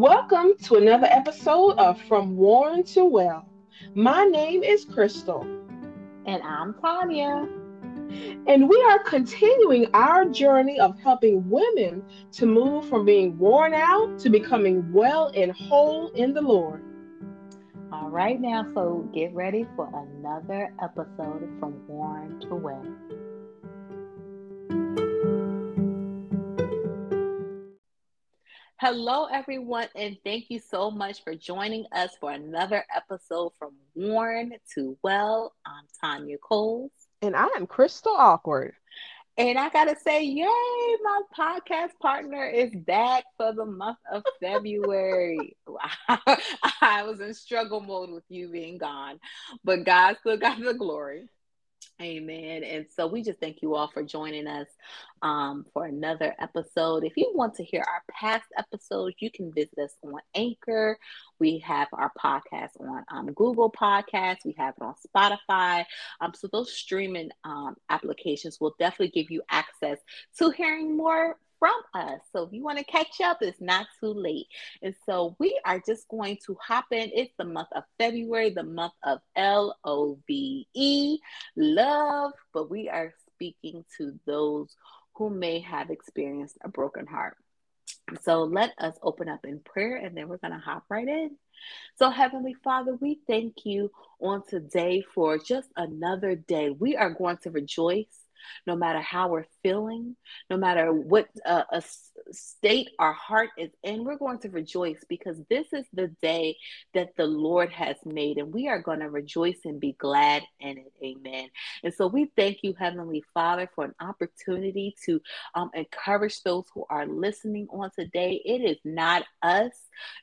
Welcome to another episode of From Worn to Well. My name is Crystal. And I'm Tanya. And we are continuing our journey of helping women to move from being worn out to becoming well and whole in the Lord. All right, now, so get ready for another episode from Worn to Well. Hello, everyone, and thank you so much for joining us for another episode from Worn to Well. I'm Tanya Coles. And I am Crystal Awkward. And I gotta say, yay, my podcast partner is back for the month of February. I was in struggle mode with you being gone, but God still got the glory. Amen. And so we just thank you all for joining us um, for another episode. If you want to hear our past episodes, you can visit us on Anchor. We have our podcast on um, Google Podcasts. We have it on Spotify. Um, so those streaming um, applications will definitely give you access to hearing more from us. So if you want to catch up, it's not too late. And so we are just going to hop in. It's the month of February, the month of L O V E, love. But we are speaking to those who may have experienced a broken heart. So let us open up in prayer and then we're going to hop right in. So, Heavenly Father, we thank you on today for just another day. We are going to rejoice no matter how we're feeling, no matter what uh, a state our heart is in, we're going to rejoice because this is the day that the Lord has made, and we are going to rejoice and be glad in it. Amen. And so we thank you, Heavenly Father, for an opportunity to um, encourage those who are listening on today. It is not us,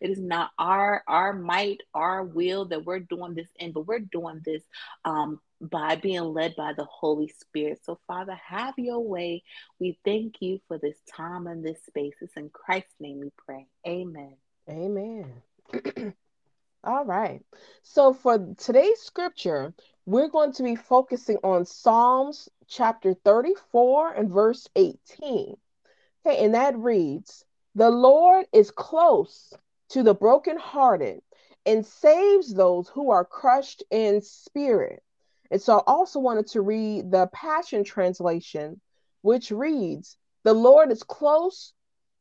it is not our our might, our will that we're doing this in, but we're doing this um, by being led by the Holy Spirit. So, Father, have your way. We thank you for this time and this space. It's in Christ's name we pray. Amen. Amen. All right. So, for today's scripture, we're going to be focusing on Psalms chapter 34 and verse 18. Okay, and that reads The Lord is close to the brokenhearted and saves those who are crushed in spirit. And so I also wanted to read the Passion Translation, which reads The Lord is close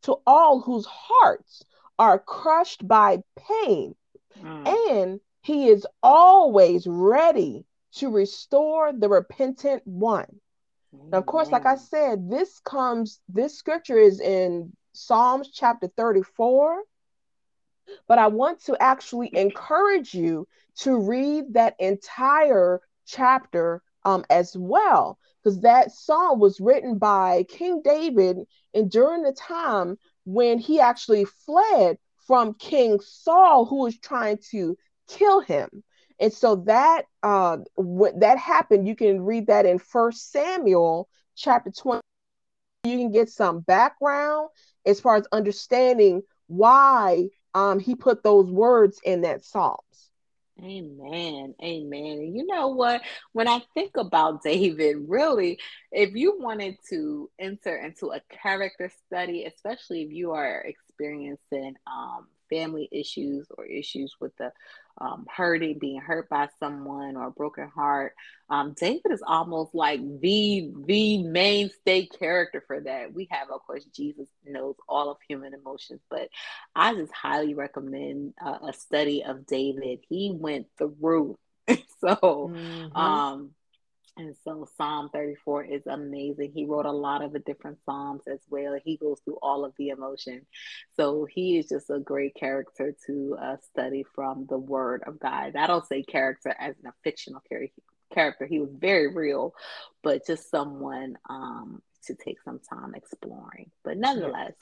to all whose hearts are crushed by pain, mm. and he is always ready to restore the repentant one. Now, of course, like I said, this comes, this scripture is in Psalms chapter 34. But I want to actually encourage you to read that entire chapter um, as well, because that song was written by King David and during the time when he actually fled from King Saul, who was trying to kill him. And so that uh, what that happened, you can read that in First Samuel chapter 20. You can get some background as far as understanding why um, he put those words in that psalm. Amen. Amen. And you know what? When I think about David, really, if you wanted to enter into a character study, especially if you are experiencing um, family issues or issues with the um, hurting, being hurt by someone or a broken heart. Um, David is almost like the the mainstay character for that. We have, of course, Jesus knows all of human emotions, but I just highly recommend uh, a study of David. He went through, so mm-hmm. um, and so Psalm 34 is amazing. He wrote a lot of the different Psalms as well. He goes through all of the emotion. So he is just a great character to uh, study from the Word of God. I don't say character as in a fictional character. He was very real, but just someone um, to take some time exploring. But nonetheless,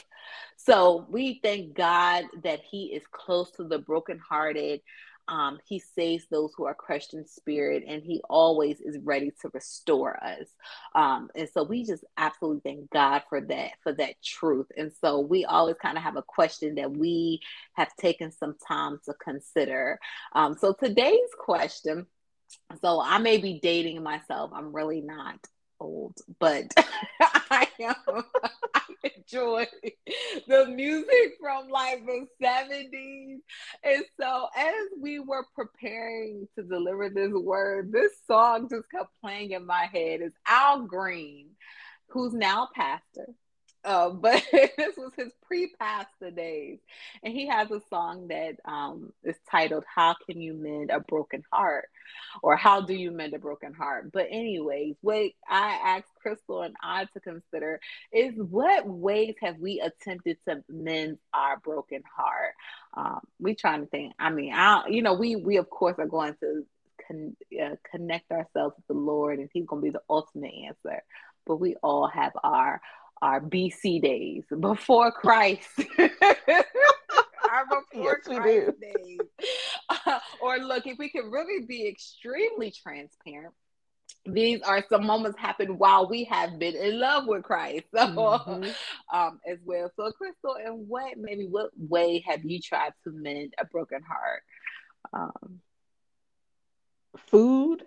so we thank God that He is close to the brokenhearted. Um, he saves those who are crushed in spirit, and He always is ready to restore us. Um, and so we just absolutely thank God for that, for that truth. And so we always kind of have a question that we have taken some time to consider. Um, so today's question. So I may be dating myself. I'm really not old, but I am. I enjoy the music from like the 70s. And so as we were preparing to deliver this word, this song just kept playing in my head. It's Al Green, who's now pastor. Uh, but this was his pre-pastor days, and he has a song that um, is titled "How Can You Mend a Broken Heart," or "How Do You Mend a Broken Heart." But anyways, what I asked Crystal and I to consider is what ways have we attempted to mend our broken heart? Um, we trying to think. I mean, I you know we we of course are going to con- uh, connect ourselves with the Lord, and He's going to be the ultimate answer. But we all have our our BC days before Christ. our before yes, Christ days. Uh, or look, if we can really be extremely transparent, these are some moments happened while we have been in love with Christ. So mm-hmm. um as well. So Crystal, in what maybe what way have you tried to mend a broken heart? Um food.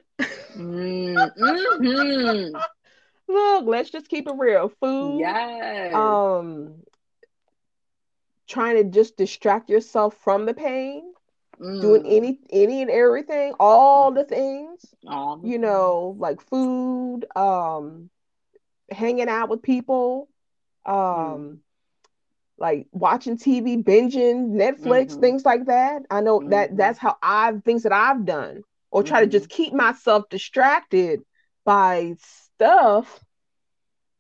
mm-hmm look, let's just keep it real. Food. Yes. Um trying to just distract yourself from the pain. Mm. Doing any any and everything, all the things. All the you know, like food, um, hanging out with people, um, mm. like watching TV, binging, Netflix, mm-hmm. things like that. I know mm-hmm. that that's how I've things that I've done, or try mm-hmm. to just keep myself distracted by stuff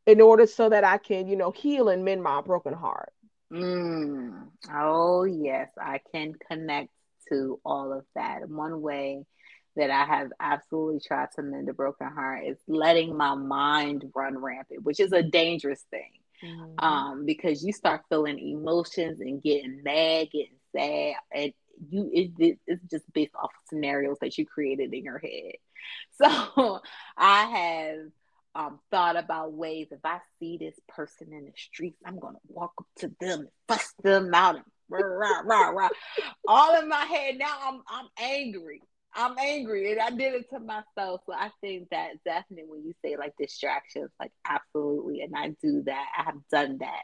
in order so that I can, you know, heal and mend my broken heart. Mm. Oh, yes, I can connect to all of that. One way that I have absolutely tried to mend a broken heart is letting my mind run rampant, which is a dangerous thing. Mm-hmm. Um, because you start feeling emotions and getting mad, getting sad, and you it, it's just based off of scenarios that you created in your head. So I have um, thought about ways if I see this person in the streets, I'm gonna walk up to them and fuss them out and rah, rah, rah, rah. all in my head. Now I'm I'm angry. I'm angry, and I did it to myself. So I think that definitely when you say like distractions, like absolutely, and I do that. I have done that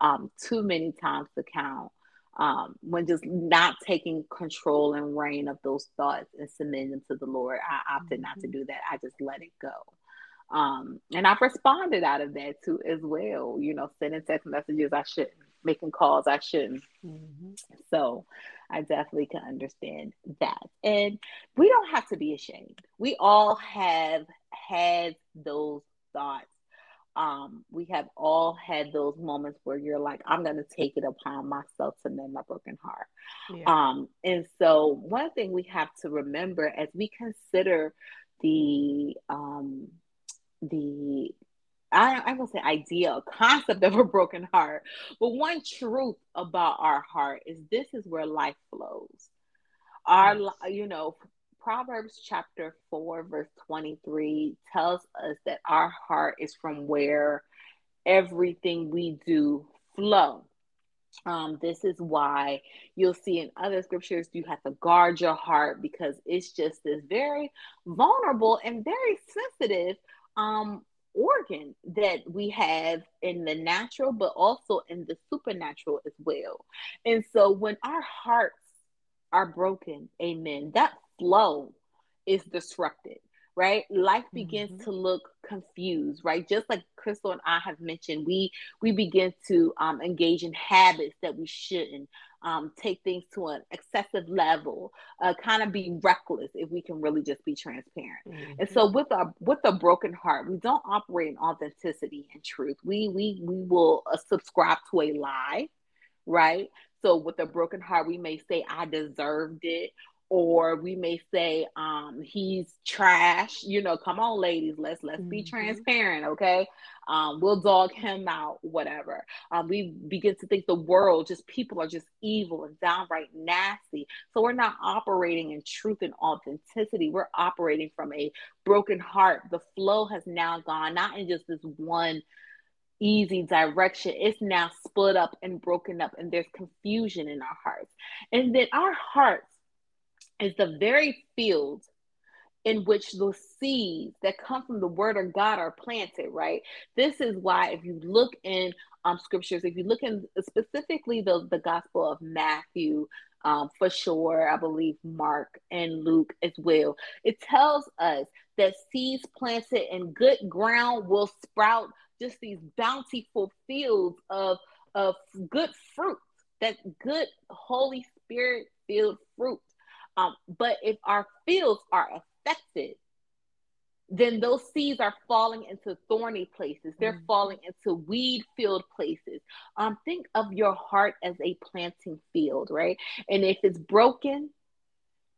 um, too many times to count. Um, when just not taking control and reign of those thoughts and submitting them to the Lord, I opted not to mm-hmm. do that. I just let it go. Um, and I've responded out of that too as well. You know, sending text messages I shouldn't, making calls I shouldn't. Mm-hmm. So I definitely can understand that. And we don't have to be ashamed. We all have had those thoughts. Um, we have all had those moments where you're like, I'm gonna take it upon myself to mend my broken heart. Yeah. Um, and so one thing we have to remember as we consider the um the I, I will say idea or concept of a broken heart, but one truth about our heart is this is where life flows. Our, yes. you know, Proverbs chapter 4, verse 23 tells us that our heart is from where everything we do flow. Um, this is why you'll see in other scriptures you have to guard your heart because it's just this very vulnerable and very sensitive um, organ that we have in the natural, but also in the supernatural as well. And so when our hearts are broken, amen, that flow is disrupted right? Life begins mm-hmm. to look confused right? Just like crystal and i have mentioned we we begin to um, engage in habits that we shouldn't um, take things to an excessive level uh, kind of be reckless if we can really just be transparent. Mm-hmm. and so with our with a broken heart we don't operate in authenticity and truth. We we we will uh, subscribe to a lie right? So with a broken heart we may say i deserved it or we may say um he's trash you know come on ladies let's let's mm-hmm. be transparent okay? Um we'll dog him out whatever. Um we begin to think the world just people are just evil and downright nasty. So we're not operating in truth and authenticity. We're operating from a broken heart. The flow has now gone not in just this one easy direction. It's now split up and broken up and there's confusion in our hearts. And then our hearts is the very field in which the seeds that come from the word of God are planted, right? This is why if you look in um, scriptures, if you look in specifically the, the Gospel of Matthew, um, for sure, I believe Mark and Luke as well, it tells us that seeds planted in good ground will sprout just these bountiful fields of, of good fruit, that good Holy Spirit filled fruit. Um, but if our fields are affected, then those seeds are falling into thorny places. They're mm-hmm. falling into weed filled places. Um, think of your heart as a planting field, right? And if it's broken,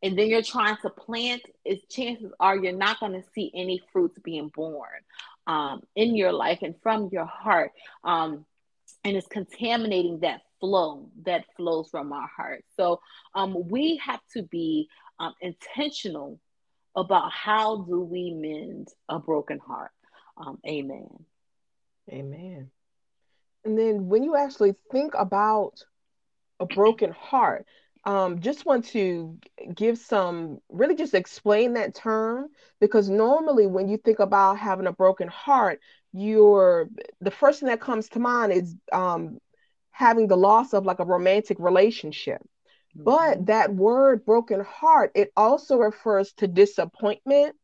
and then you're trying to plant, is chances are you're not going to see any fruits being born um, in your life and from your heart. Um, and it's contaminating that flow that flows from our heart. So um, we have to be um, intentional about how do we mend a broken heart. Um, amen. Amen. And then when you actually think about a broken heart, um, just want to give some really just explain that term because normally when you think about having a broken heart, you're the first thing that comes to mind is um, having the loss of like a romantic relationship. But mm-hmm. that word broken heart, it also refers to disappointment,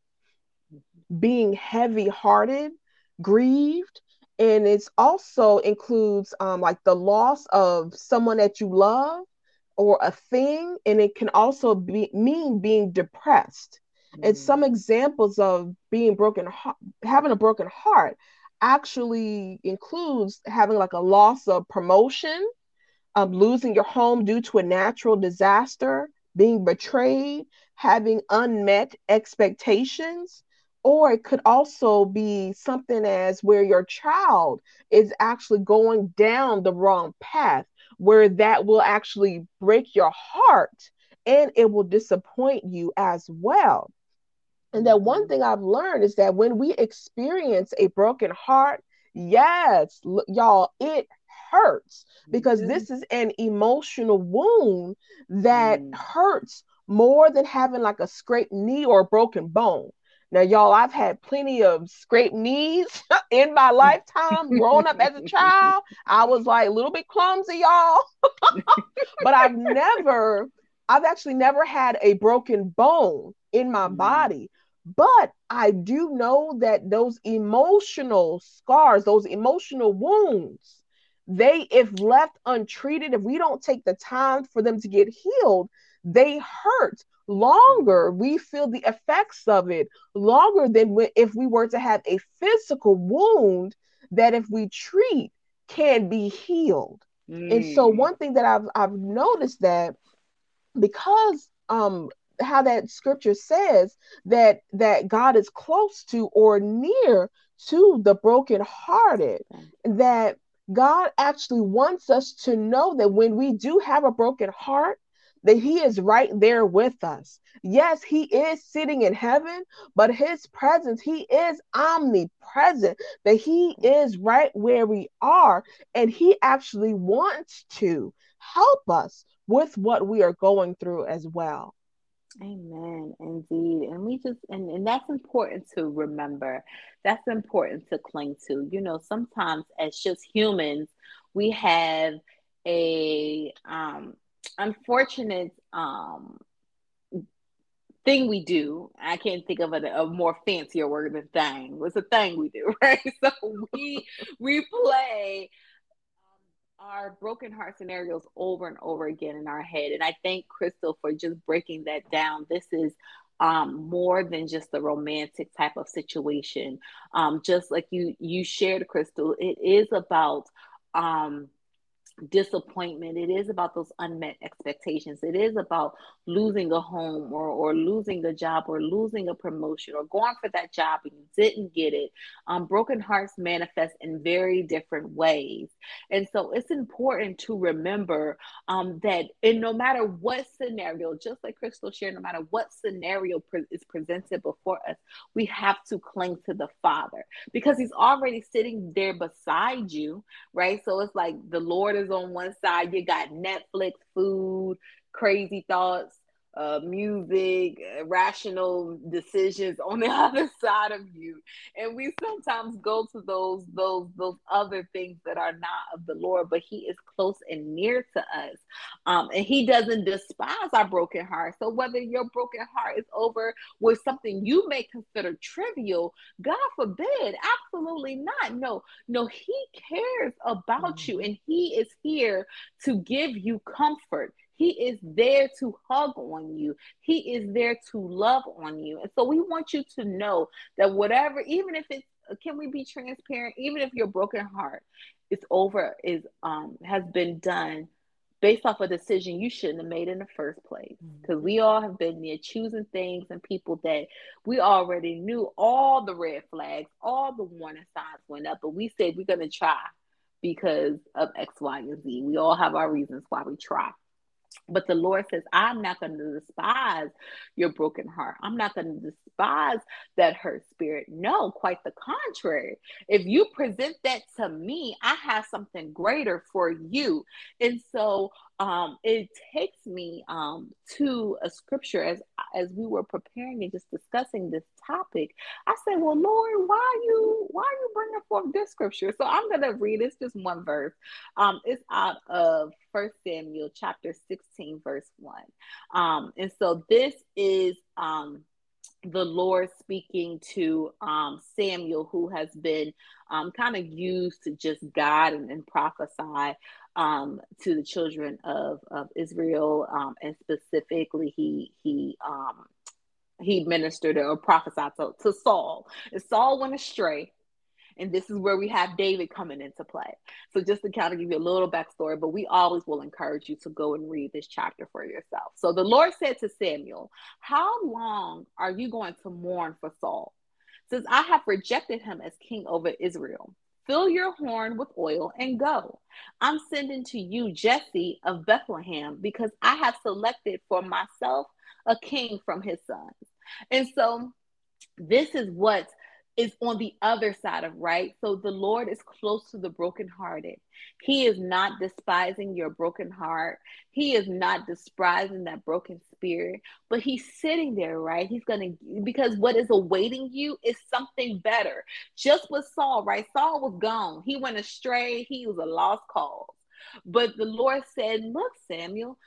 being heavy hearted, grieved, and it also includes um, like the loss of someone that you love or a thing, and it can also be mean being depressed. Mm-hmm. And some examples of being broken, having a broken heart, actually includes having like a loss of promotion, um, losing your home due to a natural disaster, being betrayed, having unmet expectations, or it could also be something as where your child is actually going down the wrong path, where that will actually break your heart and it will disappoint you as well. And that one thing I've learned is that when we experience a broken heart, yes, y'all, it hurts because mm-hmm. this is an emotional wound that mm. hurts more than having like a scraped knee or a broken bone. Now, y'all, I've had plenty of scraped knees in my lifetime. Growing up as a child, I was like a little bit clumsy, y'all. but I've never, I've actually never had a broken bone in my mm. body. But I do know that those emotional scars, those emotional wounds, they, if left untreated, if we don't take the time for them to get healed, they hurt longer. We feel the effects of it longer than if we were to have a physical wound that, if we treat, can be healed. Mm. And so, mm. one thing that I've I've noticed that because um how that scripture says that that God is close to or near to the brokenhearted that God actually wants us to know that when we do have a broken heart that he is right there with us. Yes, he is sitting in heaven, but his presence, he is omnipresent, that he is right where we are and he actually wants to help us with what we are going through as well. Amen. Indeed. And we just and, and that's important to remember. That's important to cling to. You know, sometimes as just humans, we have a um unfortunate um thing we do. I can't think of a, a more fancier word than thing. It's a thing we do, right? So we we play our broken heart scenarios over and over again in our head. And I thank Crystal for just breaking that down. This is um, more than just a romantic type of situation. Um, just like you you shared, Crystal, it is about um, disappointment. It is about those unmet expectations. It is about losing a home or, or losing a job or losing a promotion or going for that job and you didn't get it. Um, broken hearts manifest in very different ways. And so it's important to remember um, that in no matter what scenario, just like Crystal shared, no matter what scenario pre- is presented before us, we have to cling to the Father because He's already sitting there beside you, right? So it's like the Lord is on one side, you got Netflix, food, crazy thoughts, uh, music, uh, rational decisions on the other side of you, and we sometimes go to those those those other things that are not of the Lord. But He is close and near to us, um, and He doesn't despise our broken heart. So whether your broken heart is over with something you may consider trivial, God forbid, absolutely not. No, no, He cares about mm-hmm. you, and He is here to give you comfort. He is there to hug on you. He is there to love on you. And so we want you to know that whatever, even if it's, can we be transparent? Even if your broken heart is over, is um has been done based off a decision you shouldn't have made in the first place. Because mm-hmm. we all have been there choosing things and people that we already knew all the red flags, all the warning signs went up, but we said we're gonna try because of X, Y, and Z. We all have our reasons why we try. But the Lord says, I'm not going to despise your broken heart. I'm not going to despise that hurt spirit. No, quite the contrary. If you present that to me, I have something greater for you. And so um, it takes me um, to a scripture as as we were preparing and just discussing this topic. I said, "Well, Lord, why you why are you bringing forth this scripture?" So I'm going to read. It's just one verse. Um, it's out of First Samuel chapter 16, verse one. Um, and so this is um the Lord speaking to um, Samuel, who has been um, kind of used to just guide and, and prophesy um, to the children of, of Israel, um, and specifically, he he um, he ministered or prophesied to, to Saul. And Saul went astray, and this is where we have David coming into play. So just to kind of give you a little backstory, but we always will encourage you to go and read this chapter for yourself. So the Lord said to Samuel, How long are you going to mourn for Saul? Since I have rejected him as king over Israel. Fill your horn with oil and go. I'm sending to you Jesse of Bethlehem because I have selected for myself a king from his sons. And so this is what is on the other side of right. So the Lord is close to the brokenhearted. He is not despising your broken heart. He is not despising that broken spirit, but he's sitting there, right? He's going to, because what is awaiting you is something better. Just with Saul, right? Saul was gone. He went astray. He was a lost cause. But the Lord said, Look, Samuel,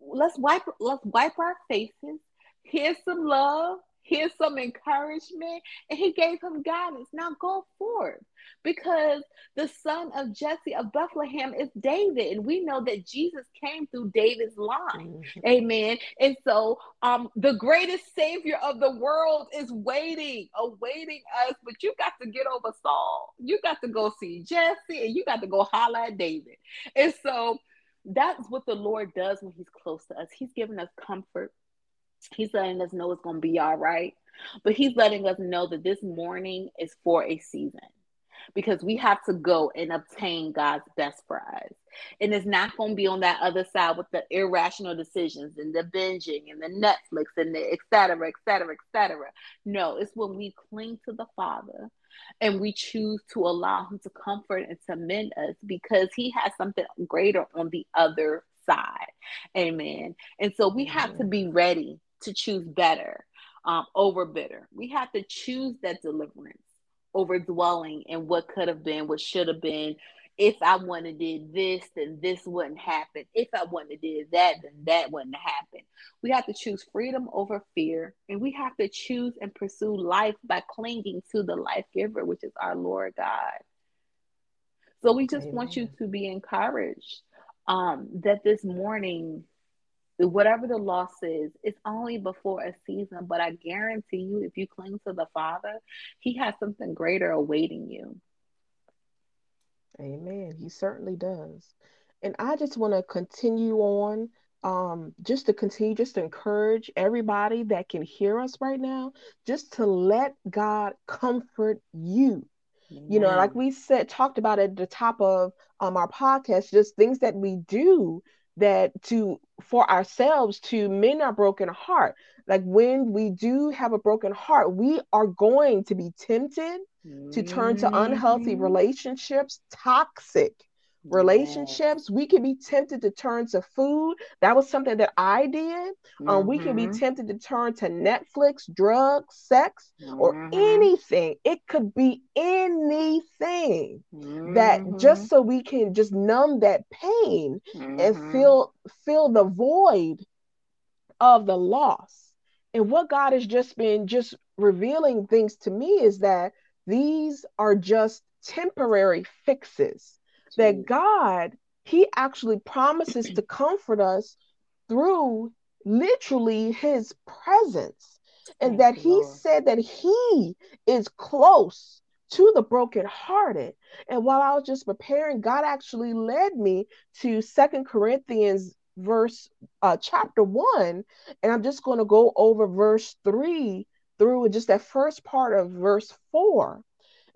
let's wipe let's wipe our faces. Here's some love here's some encouragement. And he gave him guidance. Now go forth because the son of Jesse of Bethlehem is David. And we know that Jesus came through David's line. Mm-hmm. Amen. And so um, the greatest savior of the world is waiting, awaiting us. But you got to get over Saul. You got to go see Jesse and you got to go holler at David. And so that's what the Lord does when he's close to us. He's giving us comfort. He's letting us know it's going to be all right. But he's letting us know that this mourning is for a season because we have to go and obtain God's best for us. And it's not going to be on that other side with the irrational decisions and the binging and the Netflix and the et cetera, et cetera, et cetera. No, it's when we cling to the Father and we choose to allow Him to comfort and to mend us because He has something greater on the other side. Amen. And so we have to be ready to choose better um, over bitter. We have to choose that deliverance over dwelling in what could have been, what should have been. If I wouldn't did this, then this wouldn't happen. If I wouldn't did that, then that wouldn't happen. We have to choose freedom over fear, and we have to choose and pursue life by clinging to the life giver, which is our Lord God. So we just Amen. want you to be encouraged um, that this mourning whatever the loss is, it's only before a season. But I guarantee you, if you cling to the Father, He has something greater awaiting you. Amen. He certainly does. And I just want to continue on, um, just to continue, just to encourage everybody that can hear us right now, just to let God comfort you. Amen. You know, like we said, talked about at the top of um, our podcast, just things that we do that to for ourselves to mend our broken heart like when we do have a broken heart we are going to be tempted to turn to unhealthy mm-hmm. relationships toxic relationships. We can be tempted to turn to food. That was something that I did. Mm-hmm. Um, we can be mm-hmm. tempted to turn to Netflix, drugs, sex, mm-hmm. or anything. It could be anything mm-hmm. that just so we can just numb that pain and mm-hmm. feel feel the void of the loss. And what God has just been just revealing things to me is that these are just temporary fixes that God, He actually promises to comfort us through literally His presence. And Thank that He Lord. said that He is close to the brokenhearted. And while I was just preparing, God actually led me to Second Corinthians verse uh chapter 1 and I'm just going to go over verse 3 through just that first part of verse 4.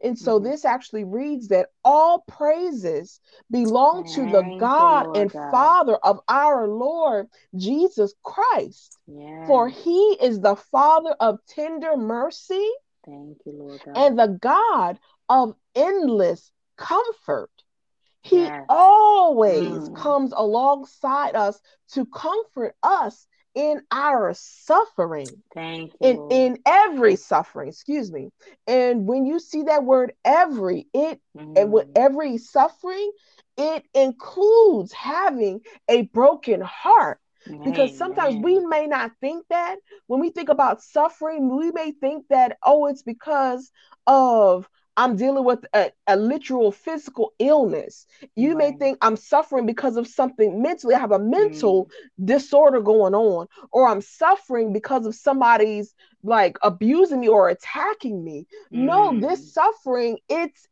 And so mm-hmm. this actually reads that all praises belong Thank to the God you, and God. Father of our Lord Jesus Christ. Yes. For he is the Father of tender mercy. Thank you, Lord God. And the God of endless comfort. He yes. always mm. comes alongside us to comfort us in our suffering. Thank you. In, in every suffering, excuse me. And when you see that word every, it mm. and with every suffering, it includes having a broken heart. Because sometimes we may not think that when we think about suffering, we may think that, oh, it's because of I'm dealing with a, a literal physical illness. You right. may think I'm suffering because of something mentally. I have a mental mm. disorder going on, or I'm suffering because of somebody's like abusing me or attacking me. Mm. No, this mm. suffering, it's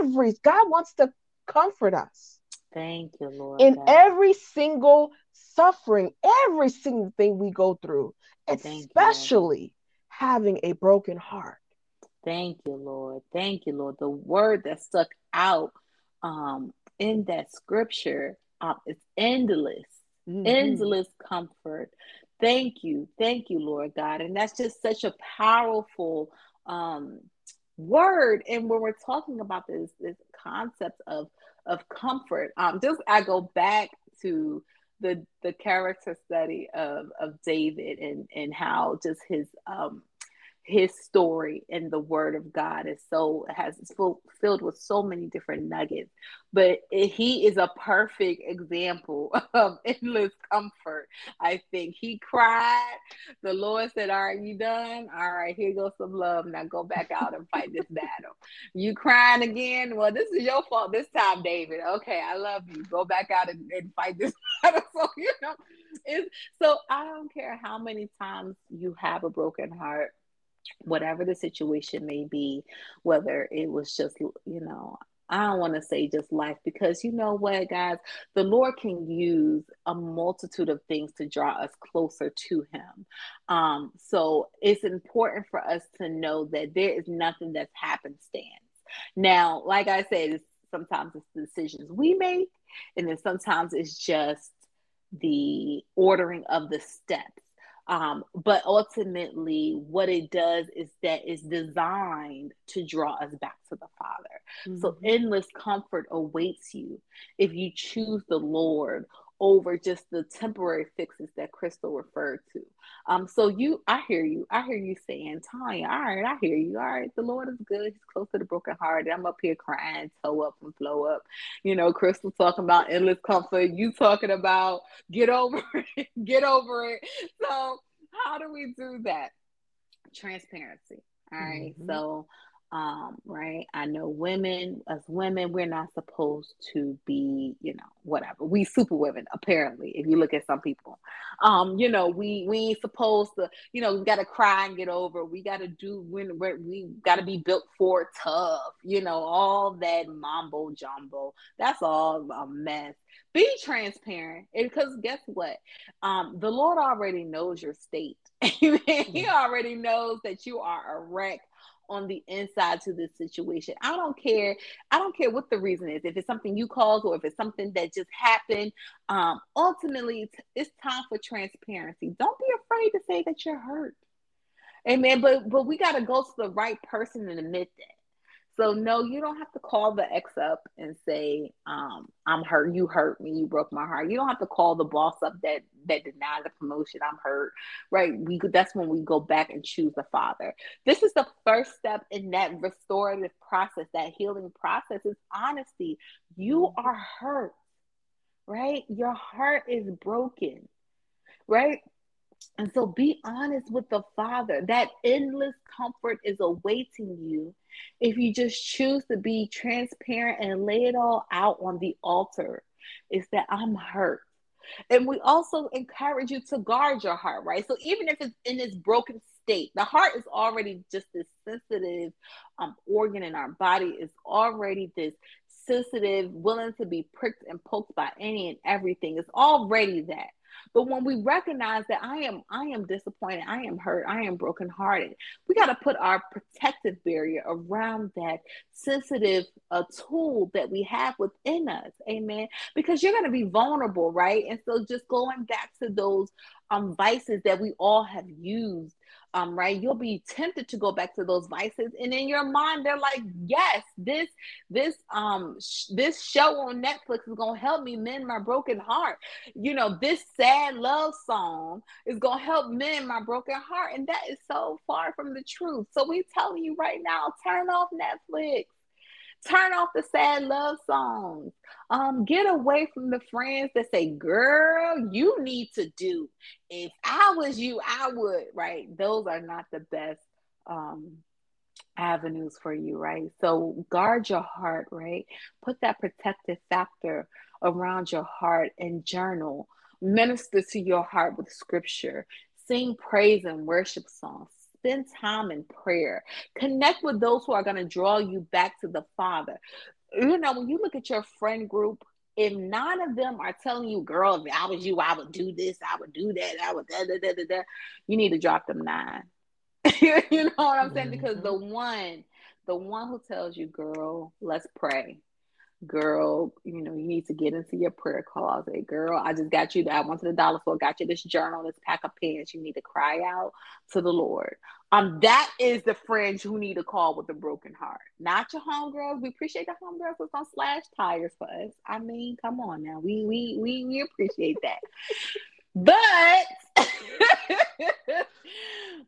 every God wants to comfort us. Thank you, Lord. In God. every single suffering, every single thing we go through, especially you, having a broken heart. Thank you, Lord. Thank you, Lord. The word that stuck out um, in that scripture um, is endless, mm-hmm. endless comfort. Thank you. Thank you, Lord God. And that's just such a powerful um, word. And when we're talking about this, this concept of, of comfort, um, just I go back to the the character study of of David and and how just his um his story and the word of God is so has full, filled with so many different nuggets. But he is a perfect example of endless comfort. I think he cried. The Lord said, "All right, you done? All right, here goes some love. Now go back out and fight this battle. You crying again? Well, this is your fault this time, David. Okay, I love you. Go back out and, and fight this battle. So you know, it's so I don't care how many times you have a broken heart whatever the situation may be, whether it was just, you know, I don't want to say just life because you know what, guys, the Lord can use a multitude of things to draw us closer to Him. Um, so it's important for us to know that there is nothing that's happenstance. Now, like I said, sometimes it's the decisions we make, and then sometimes it's just the ordering of the steps um, but ultimately, what it does is that it's designed to draw us back to the Father. Mm-hmm. So, endless comfort awaits you if you choose the Lord over just the temporary fixes that Crystal referred to. Um, so you, I hear you. I hear you saying, Tanya, all right, I hear you. All right, the Lord is good. He's close to the broken heart. I'm up here crying, toe up and flow up. You know, Crystal talking about endless comfort. You talking about get over it, get over it. So how do we do that? Transparency. All right? mm-hmm. So um, right? I know women, as women, we're not supposed to be, you know, whatever. We super women, apparently, if you look at some people. Um, you know, we we ain't supposed to, you know, we gotta cry and get over. We gotta do when we we gotta be built for tough, you know, all that mambo jumbo. That's all a mess. Be transparent because guess what? Um, the Lord already knows your state. he already knows that you are a wreck on the inside to this situation. I don't care. I don't care what the reason is. If it's something you caused or if it's something that just happened. Um, ultimately, it's time for transparency. Don't be afraid to say that you're hurt. Amen. But but we got to go to the right person and admit that. So no, you don't have to call the ex up and say, um, "I'm hurt. You hurt me. You broke my heart." You don't have to call the boss up that that denied the promotion. I'm hurt. Right? We that's when we go back and choose the father. This is the first step in that restorative process, that healing process. Is honesty. You mm-hmm. are hurt. Right? Your heart is broken. Right? And so be honest with the Father. That endless comfort is awaiting you if you just choose to be transparent and lay it all out on the altar. Is that I'm hurt. And we also encourage you to guard your heart, right? So even if it's in this broken state, the heart is already just this sensitive um, organ in our body, is already this sensitive, willing to be pricked and poked by any and everything. It's already that. But when we recognize that I am, I am disappointed, I am hurt, I am brokenhearted, we got to put our protective barrier around that sensitive uh, tool that we have within us. Amen. Because you're going to be vulnerable, right? And so just going back to those um, vices that we all have used um, right? You'll be tempted to go back to those vices, and in your mind, they're like, "Yes, this this um sh- this show on Netflix is gonna help me mend my broken heart. You know, this sad love song is gonna help mend my broken heart, and that is so far from the truth. So we telling you right now, turn off Netflix. Turn off the sad love songs. Um, get away from the friends that say, girl, you need to do. If I was you, I would, right? Those are not the best um avenues for you, right? So guard your heart, right? Put that protective factor around your heart and journal. Minister to your heart with scripture. Sing praise and worship songs spend time in prayer. Connect with those who are going to draw you back to the Father. You know, when you look at your friend group, if none of them are telling you, girl, if I was you, I would do this, I would do that, I would da da da da da, you need to drop them nine. you know what I'm saying? Because the mm-hmm. one, the one who tells you, girl, let's pray girl, you know, you need to get into your prayer closet. Girl, I just got you that. I went to the dollar store, got you this journal, this pack of pens. You need to cry out to the Lord. Um, that is the friends who need to call with a broken heart. Not your homegirls. We appreciate the homegirls who's gonna slash tires for us. I mean, come on now. We we we, we appreciate that. But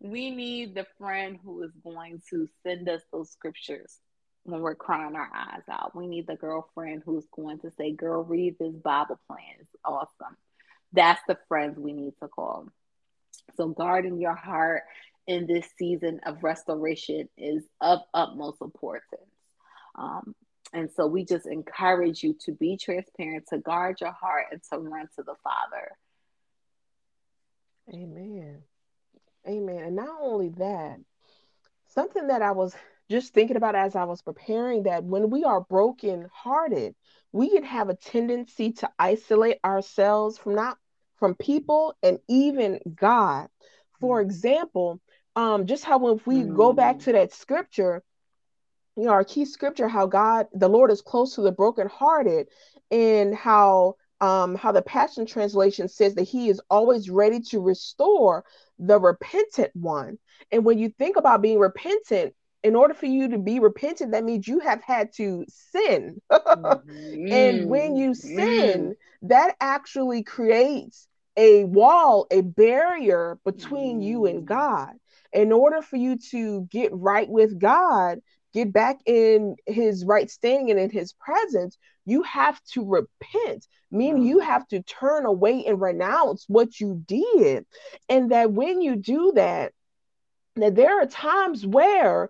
we need the friend who is going to send us those scriptures when we're crying our eyes out. We need the girlfriend who's going to say, Girl, read this Bible plan. It's awesome. That's the friends we need to call. So, guarding your heart in this season of restoration is of utmost importance. Um, and so, we just encourage you to be transparent, to guard your heart, and to run to the Father. Amen. Amen. And not only that, something that I was just thinking about as I was preparing that when we are broken hearted, we can have a tendency to isolate ourselves from not from people and even God. For mm. example, um, just how if we mm. go back mm. to that scripture, you know, our key scripture, how God, the Lord is close to the brokenhearted, and how um, how the Passion Translation says that He is always ready to restore the repentant one. And when you think about being repentant, in order for you to be repentant, that means you have had to sin. mm-hmm. And when you mm-hmm. sin, mm-hmm. that actually creates a wall, a barrier between mm-hmm. you and mm-hmm. God. In order for you to get right with God, get back in his right standing and in his presence, you have to repent, meaning you have to turn away and renounce what you did. And that when you do that, now, there are times where,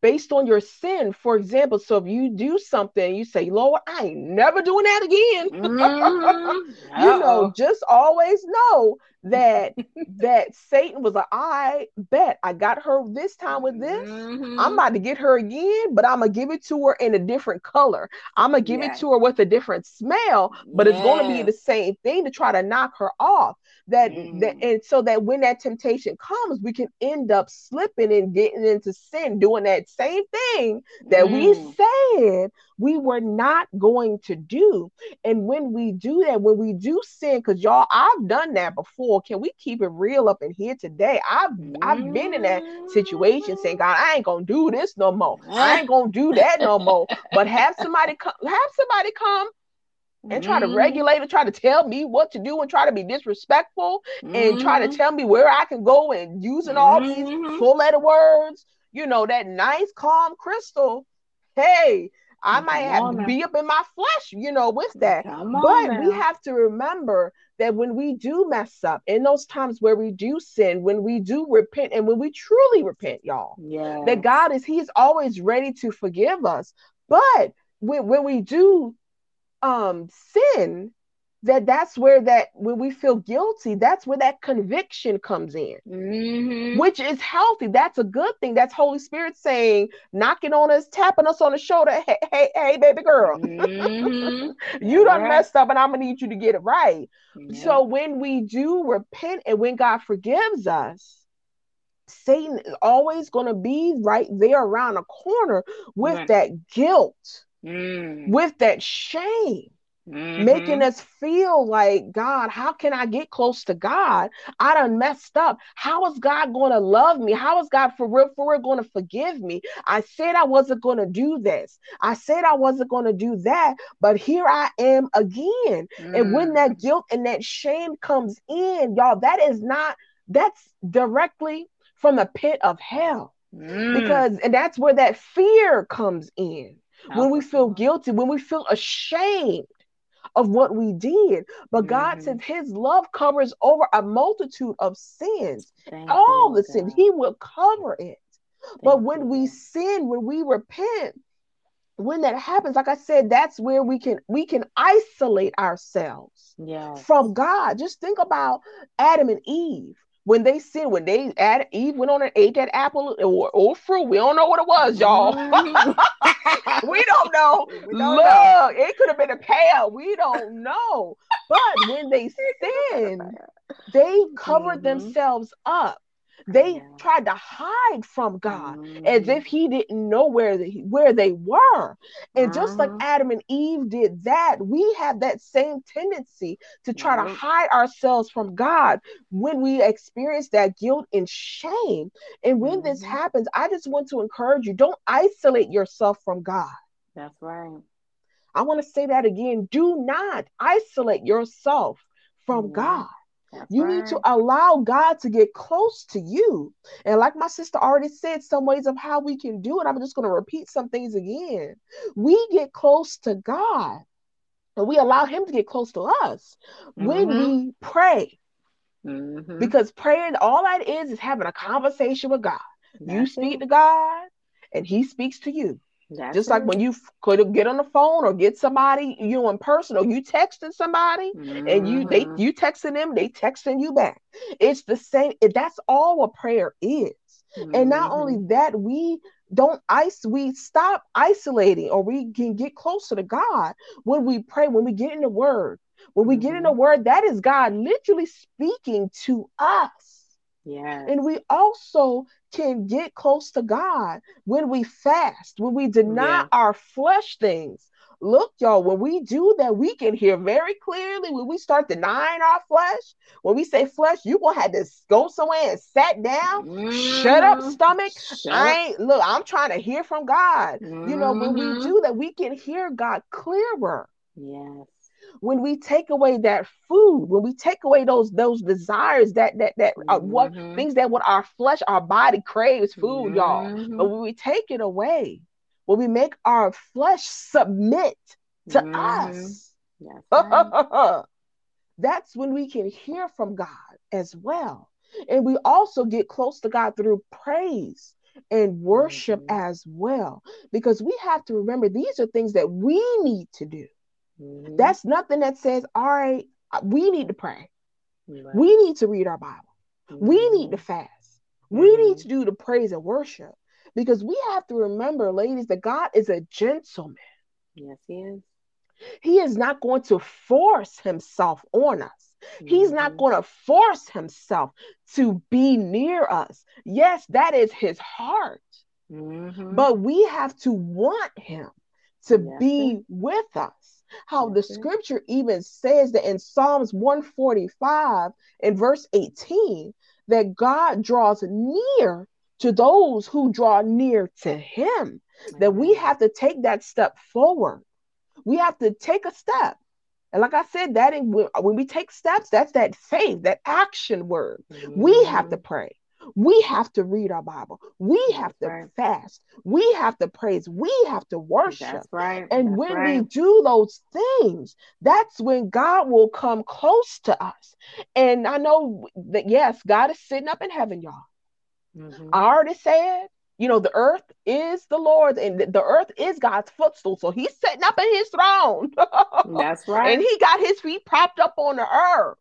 based on your sin, for example, so if you do something, you say, Lord, I ain't never doing that again. Mm-hmm. you know, just always know that that Satan was like, I bet I got her this time with this. Mm-hmm. I'm about to get her again, but I'm gonna give it to her in a different color. I'm gonna give yes. it to her with a different smell, but yes. it's gonna be the same thing to try to knock her off. That mm-hmm. that and so that when that temptation comes, we can end up slipping and getting into sin, doing that same thing that mm. we said we were not going to do. And when we do that, when we do sin, because y'all, I've done that before. Can we keep it real up in here today? I've mm. I've been in that situation saying, God, I ain't gonna do this no more. I ain't gonna do that no more. But have somebody come, have somebody come and try to mm-hmm. regulate and try to tell me what to do and try to be disrespectful mm-hmm. and try to mm-hmm. tell me where I can go and using all these mm-hmm. full letter words, you know, that nice, calm crystal. Hey, I might have to be up in my flesh, you know, with that. but we have to remember that when we do mess up, in those times where we do sin, when we do repent, and when we truly repent, y'all, yeah, that God is He's always ready to forgive us. But when, when we do um sin that that's where that when we feel guilty that's where that conviction comes in mm-hmm. which is healthy that's a good thing that's holy spirit saying knocking on us tapping us on the shoulder hey hey, hey baby girl mm-hmm. you done right. messed up and i'm gonna need you to get it right yeah. so when we do repent and when god forgives us satan is always going to be right there around a corner with right. that guilt mm. with that shame. Mm-hmm. making us feel like God, how can I get close to God? I done messed up. How is God going to love me? How is God for real, for real going to forgive me? I said I wasn't going to do this. I said I wasn't going to do that, but here I am again. Mm. And when that mm. guilt and that shame comes in, y'all, that is not, that's directly from the pit of hell. Mm. Because, and that's where that fear comes in when we feel guilty, when we feel ashamed of what we did. But God mm-hmm. says his love covers over a multitude of sins, Thank all the God. sins. He will cover it. Thank but when you. we sin, when we repent, when that happens, like I said, that's where we can we can isolate ourselves yes. from God. Just think about Adam and Eve when they sinned, when they add Eve went on and ate that apple or, or fruit, we don't know what it was, y'all. We don't know. We don't Look, know. it could have been a pear. We don't know. But when they sinned, they covered mm-hmm. themselves up. They tried to hide from God mm-hmm. as if He didn't know where they, where they were. And just like uh-huh. Adam and Eve did that, we have that same tendency to try to hide ourselves from God when we experience that guilt and shame. And when mm-hmm. this happens, I just want to encourage you don't isolate yourself from God. That's right. I want to say that again. Do not isolate yourself from God. That's you right. need to allow God to get close to you. And like my sister already said, some ways of how we can do it, I'm just going to repeat some things again. We get close to God and we allow Him to get close to us mm-hmm. when we pray. Mm-hmm. Because praying, all that is, is having a conversation with God. That's you speak it. to God and He speaks to you. That's Just like when you could get on the phone or get somebody you know, in person or you texting somebody mm-hmm. and you they mm-hmm. you texting them, they texting you back. It's the same. That's all a prayer is. Mm-hmm. And not only mm-hmm. that, we don't ice we stop isolating or we can get closer to God when we pray, when we get in the word. When we get in the mm-hmm. word, that is God literally speaking to us. Yeah. And we also can get close to God when we fast, when we deny yeah. our flesh things. Look, y'all, when we do that, we can hear very clearly when we start denying our flesh. When we say flesh, you gonna have to go somewhere and sat down, mm-hmm. shut up, mm-hmm. stomach. Shut I ain't look, I'm trying to hear from God. Mm-hmm. You know, when we mm-hmm. do that, we can hear God clearer. Yes when we take away that food, when we take away those those desires that that that mm-hmm. uh, what mm-hmm. things that what our flesh, our body craves food, mm-hmm. y'all. But when we take it away, when we make our flesh submit to mm-hmm. us, yes, that's when we can hear from God as well. And we also get close to God through praise and worship mm-hmm. as well. Because we have to remember these are things that we need to do. Mm-hmm. That's nothing that says, all right, uh, we need to pray. Right. We need to read our Bible. Mm-hmm. We need to fast. Mm-hmm. We need to do the praise and worship. Because we have to remember, ladies, that God is a gentleman. Yes, he is. He is not going to force himself on us. He's not mm-hmm. going to force himself to be near us. Yes, that is his heart. Mm-hmm. But we have to want him to Yes, be with us. How the scripture even says that in Psalms 145 and verse 18 that God draws near to those who draw near to him. That we have to take that step forward. We have to take a step. And like I said, that in, when we take steps, that's that faith, that action word. We have to Mhm. pray. We have to read our Bible. We That's have to right. fast. We have to praise. We have to worship. That's right. And That's when we do those things, that's when God will come close to us. And I know that, yes, God is sitting up in heaven, y'all. Mhm. I already said, you know, the earth is the Lord's and the earth is God's footstool. So he's sitting up in his throne. That's right. and he got his feet propped up on the earth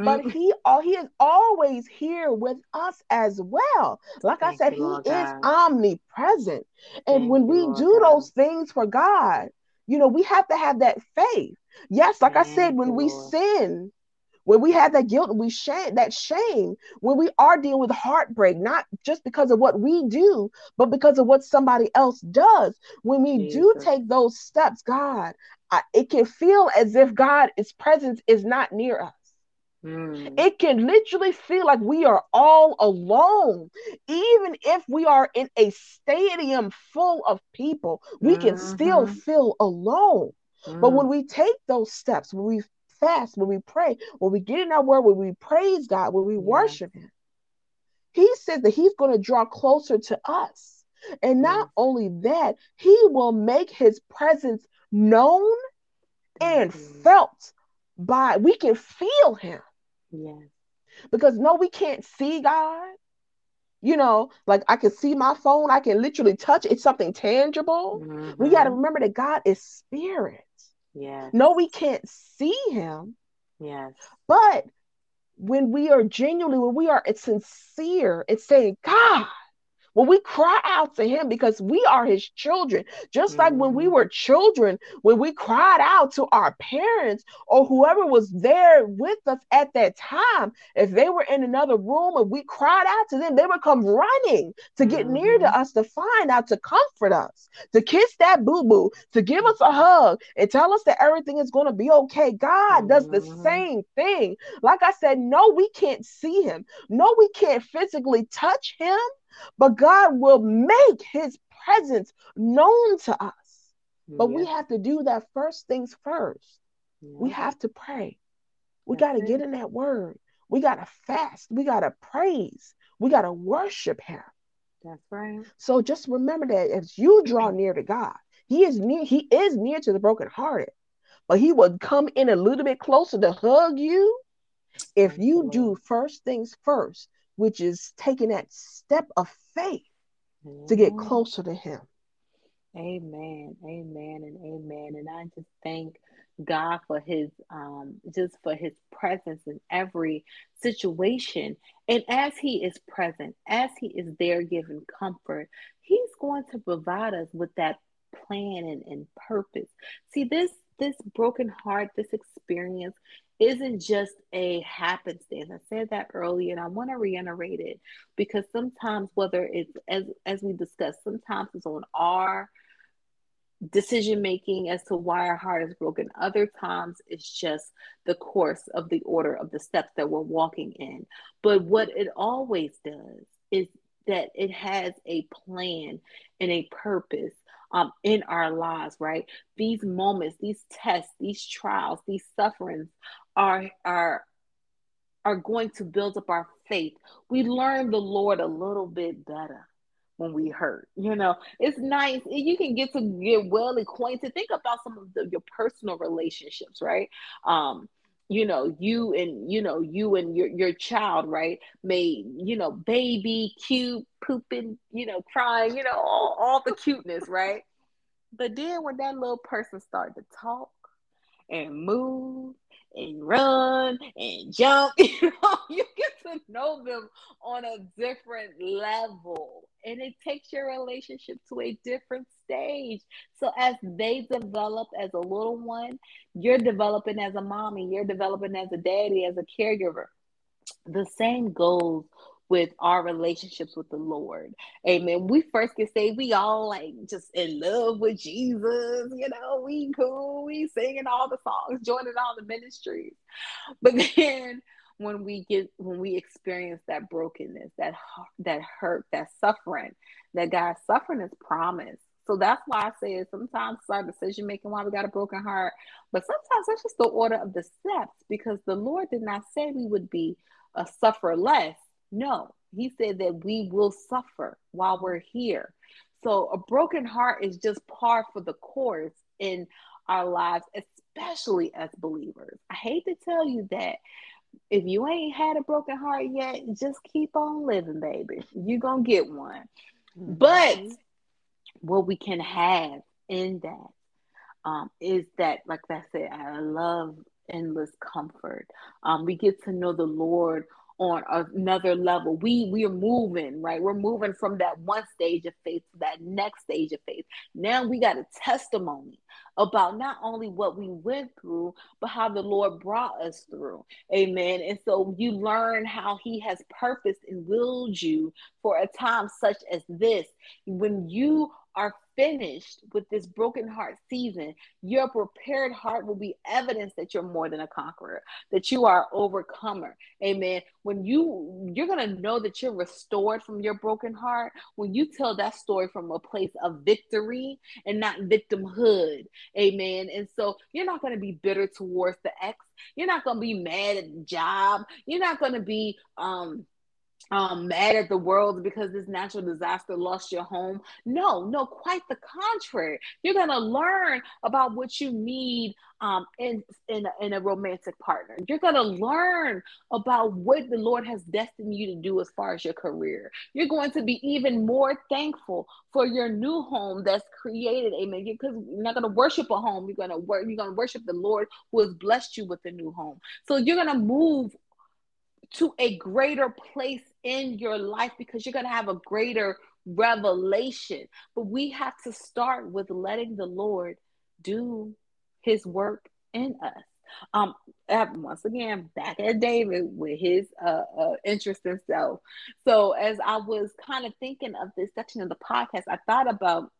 but he all he is always here with us as well. Like i said he Lord is God. omnipresent. And Thank when we Lord do God. those things for god you know we have to have that faith. Yes like i said when we sin when we have that guilt and we shame that shame when we are dealing with heartbreak not just because of what we do but because of what somebody else does when we do take those steps god I, it can feel as if god's presence is not near us Mm. it can literally feel like we are all alone. Even if we are in a stadium full of people, we can still Mhm. feel alone. But when Mm. we take those steps, when we fast, when we pray, when we get in our word, when we praise God, when we Yes. worship Him, He says that He's going to draw closer to us. And not only that, He will make His presence known and you. Felt by, we can feel Him Yes. because no, we can't see God. You know, like I can see my phone, I can literally touch it's something tangible. We mm-hmm. got to remember that God is spirit. Yes. No, we can't see him, Yes. but when we are genuinely, when we are it's sincere, it's saying, God, when we cry out to him because we are his children, just like when we Mhm. were children, when we cried out to our parents or whoever was there with us at that time, if they were in another room and we cried out to them, they would come running to get near Mhm. to us to find out, to comfort us, to kiss that boo boo, to give us a hug and tell us that everything is going to be okay. God does the Mhm. same thing. Like I said, no, we can't see him. No, we can't physically touch him, but God will make his presence known to us. But we have to do that first things first. We have to pray. We got to get in that word. We got to fast. We got to praise. We got to worship him. That's right. So just remember that as you draw near to God, he is near, he is near to the brokenhearted, but he will come in a little bit closer to hug you if you do first things first, which is taking that step of faith to get closer to him. Amen. Amen and amen. And I just thank God for his um just for his presence in every situation. And as he is present, as he is there giving comfort, he's going to provide us with that plan and, and purpose. See, this this broken heart, this experience isn't just a happenstance. I said that earlier and I want to reiterate it because sometimes whether it's as as we discussed, sometimes it's on our decision making as to why our heart is broken. Other times it's just the course of the order of the steps that we're walking in. But what it always does is that it has a plan and a purpose um, in our lives, right? These moments, these tests, these trials, these sufferings are are are going to build up our faith. We learn the Lord a little bit better when we hurt. You know, it's nice. You can get to get well acquainted. Think about some of the, your personal relationships, right? Um, you know, you and you know, you and your your child, right? May you know, baby, cute, pooping, you know, crying, you know, all, all the cuteness, right? But then when that little person start to talk and move and run and jump. You know, you get to know them on a different level. And it takes your relationship to a different stage. So as they develop as a little one, you're developing as a mommy, you're developing as a daddy, as a caregiver. The same goes with our relationships with the Lord. Amen. We first get saved, we all like just in love with Jesus, you know, we cool, we singing all the songs, joining all the ministries. But then when we get when we experience that brokenness, that that hurt, that suffering, that God's suffering is promised. So that's why I say sometimes it's our decision making why we got a broken heart, but sometimes that's just the order of the steps because the Lord did not say we would be a suffer less. No, He said that we will suffer while we're here. So a broken heart is just par for the course in our lives, especially as believers. I hate to tell you that if you ain't had a broken heart yet, just keep on living, baby. You're going to get one. Mm-hmm. But what we can have in that um, is that, like I said, I love endless comfort. Um, we get to know the Lord on another level. We we are moving, right? We're moving from that one stage of faith to that next stage of faith. Now we got a testimony about not only what we went through, but how the Lord brought us through. Amen. And so you learn how He has purposed and willed you for a time such as this. When you are finished with this broken heart season, your prepared heart will be evidence that you're more than a conqueror, that you are overcomer. Amen. When you you're going to know that you're restored from your broken heart when you tell that story from a place of victory and not victimhood. Amen. And so you're not going to be bitter towards the ex. You're not going to be mad at the job. You're not going to be um um, mad at the world because this natural disaster lost your home. No, no, quite the contrary. You're going to learn about what you need um, in, in, a, in a romantic partner. You're going to learn about what the Lord has destined you to do as far as your career. You're going to be even more thankful for your new home that's created. Amen. Because you're not going to worship a home. You're going to work. You're going to worship the Lord who has blessed you with a new home. So you're going to move to a greater place in your life because you're going to have a greater revelation. But we have to start with letting the Lord do his work in us. Um, once again, back at David with his uh, uh, interest in self. So, as I was kind of thinking of this section of the podcast, I thought about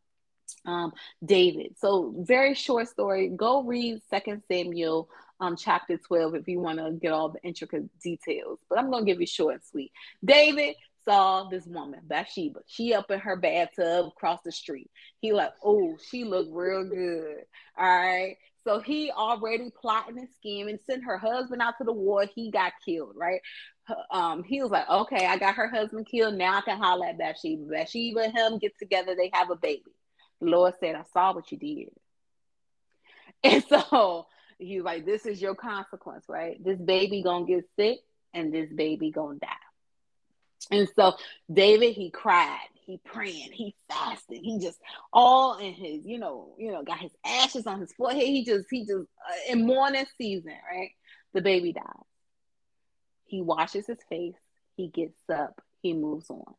um, David. So, very short story. Go read Second Samuel um, chapter 12 if you want to get all the intricate details. But I'm going to give you short and sweet. David saw this woman, Bathsheba. She up in her bathtub across the street. He like, oh, she looked real good. All right. So he already plotting and scheming, sent her husband out to the war. He got killed, right? Um, he was like, okay, I got her husband killed. Now I can holler at Bathsheba. Bathsheba and him get together. They have a baby. Lord said, I saw what you did. And so he's like, this is your consequence, right? This baby gonna get sick and this baby gonna die. And so David, he cried, he praying, he fasted, he just all in his, you know, you know, got his ashes on his forehead. He just, he just uh, in mourning season, right? The baby dies. He washes his face, he gets up, he moves on.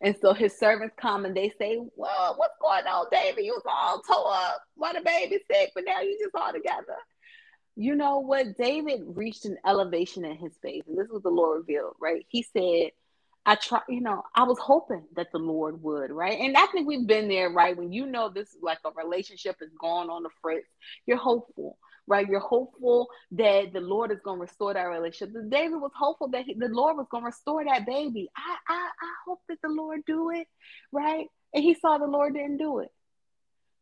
And so his servants come and they say, Well, what's going on, David? You was all tore up. Why the baby sick, but now you just all together you know what? David reached an elevation in his faith, and this was the Lord revealed, right? He said, I try, you know, I was hoping that the Lord would, right? And I think we've been there, right? When you know this is like a relationship is going on the fritz, you're hopeful, right? You're hopeful that the Lord is going to restore that relationship. David was hopeful that he, the Lord was going to restore that baby. I, I, I hope that the Lord do it, right? And he saw the Lord didn't do it.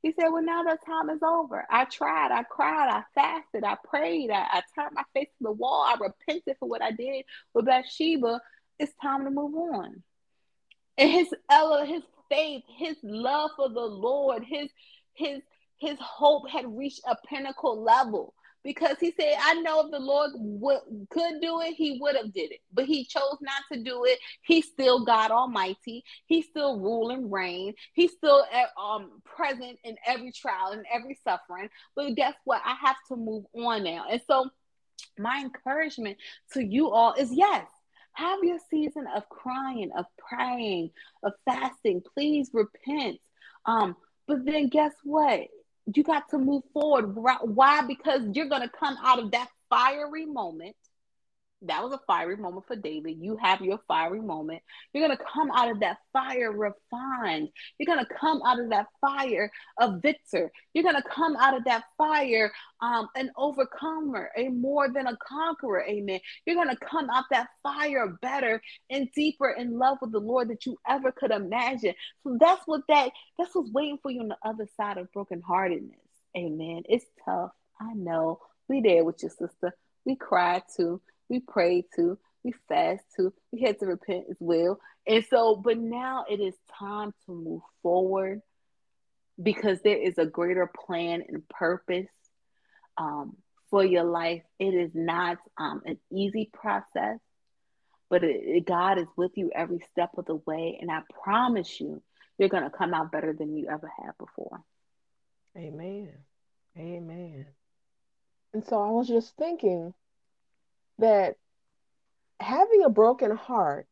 He said, Well, now that time is over. I tried, I cried, I fasted, I prayed, I, I turned my face to the wall, I repented for what I did with Bathsheba. It's time to move on. And his his faith, his love for the Lord, his his his hope had reached a pinnacle level because he said, I know if the Lord could do it, he would have did it. But he chose not to do it. He's still God Almighty. He's still rule and reign. He's still eh, um, present in every trial and every suffering. But guess what? I have to move on now. And so my encouragement to you all is yes, have your season of crying, of praying, of fasting. Please repent. Um, but then guess what? You got to move forward. Why? Because you're going to come out of that fiery moment that was a fiery moment for David. You have your fiery moment. You're going to come out of that fire refined. You're going to come out of that fire a victor. You're going to come out of that fire um, an overcomer, a more than a conqueror. Amen. You're going to come out that fire better and deeper in love with the Lord that you ever could imagine. So that's what that that's what's waiting for you on the other side of brokenheartedness. Amen. It's tough. I know. We there with your sister. We cried too we prayed to, we fast to, we had to repent as well. And so, but now it is time to move forward because there is a greater plan and purpose um, for your life. It is not um, an easy process, but it, it, God is with you every step of the way. And I promise you, you're going to come out better than you ever have before. Amen. Amen. And so I was just thinking, that having a broken heart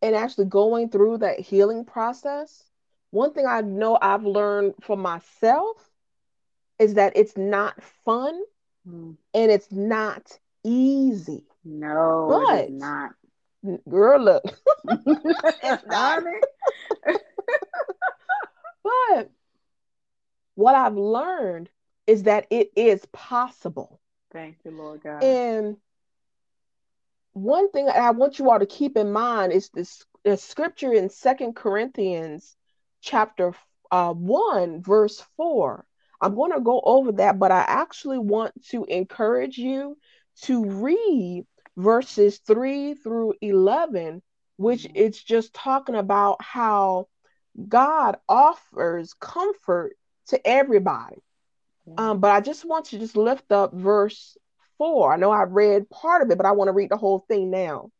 and actually going through that healing process, one thing I know I've learned for myself is that it's not fun mm. and it's not easy. No, but it's not. Girl, look. it's not. but what I've learned is that it is possible. Thank you, Lord God. And one thing I want you all to keep in mind is this, this scripture in Second Corinthians chapter uh, 1, verse 4. I'm going to go over that, but I actually want to encourage you to read verses 3 through 11, which it's just talking about how God offers comfort to everybody. Um, but I just want to just lift up verse 4. I know I've read part of it, but I want to read the whole thing now.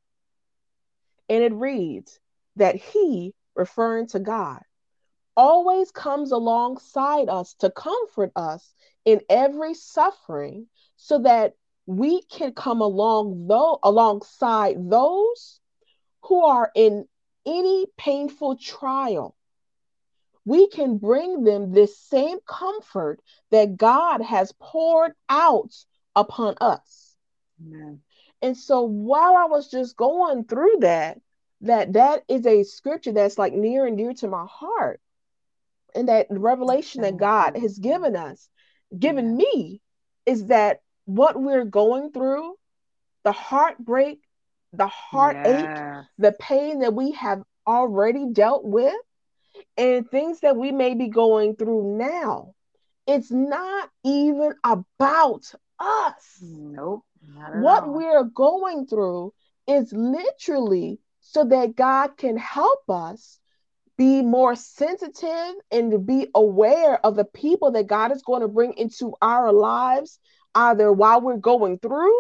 And it reads that He, referring to God, always comes alongside us to comfort us in every suffering so that we can come along though alongside those who are in any painful trial we can bring them this same comfort that God has poured out upon us. Amen. And so while I was just going through that, that that is a scripture that's like near and dear to my heart. And that revelation that God has given us, given me, is that what we're going through, the heartbreak, the heartache, yeah. the pain that we have already dealt with, and things that we may be going through now, it's not even about us. Nope. What all. we're going through is literally so that God can help us be more sensitive and to be aware of the people that God is going to bring into our lives, either while we're going through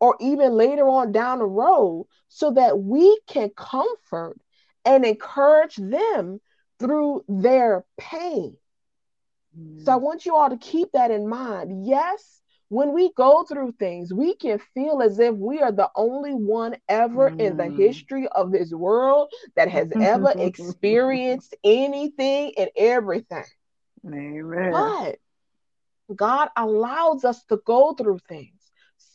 or even later on down the road, so that we can comfort and encourage them through their pain. Mm. So I want you all to keep that in mind. Yes, when we go through things, we can feel as if we are the only one ever mm. in the mm. history of this world that has ever experienced anything and everything. Amen. But God allows us to go through things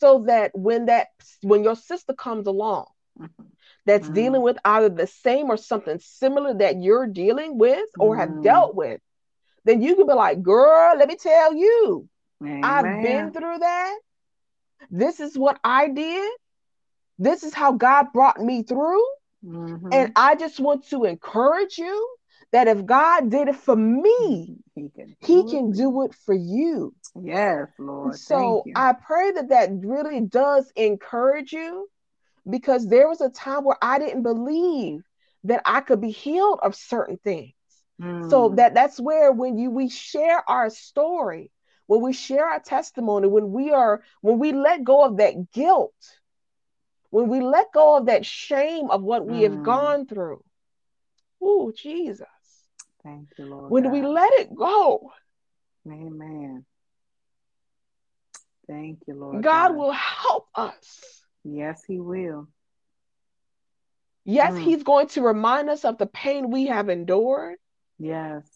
so that when that when your sister comes along mm-hmm. that's mm. dealing with either the same or something similar that you're dealing with or mm. have dealt with, then you can be like, girl, let me tell you, Amen. I've been through that. This is what I did. This is how God brought me through. Mm-hmm. And I just want to encourage you that if God did it for me, He can do, he can it. do it for you. Yes, Lord. So I pray that that really does encourage you because there was a time where I didn't believe that I could be healed of certain things. Mm. So that that's where when you we share our story, when we share our testimony, when we are, when we let go of that guilt, when we let go of that shame of what we mm. have gone through. Oh, Jesus. Thank you, Lord. When God. we let it go. Amen. Thank you, Lord. God, God. will help us. Yes, He will. Yes, mm. He's going to remind us of the pain we have endured. Yes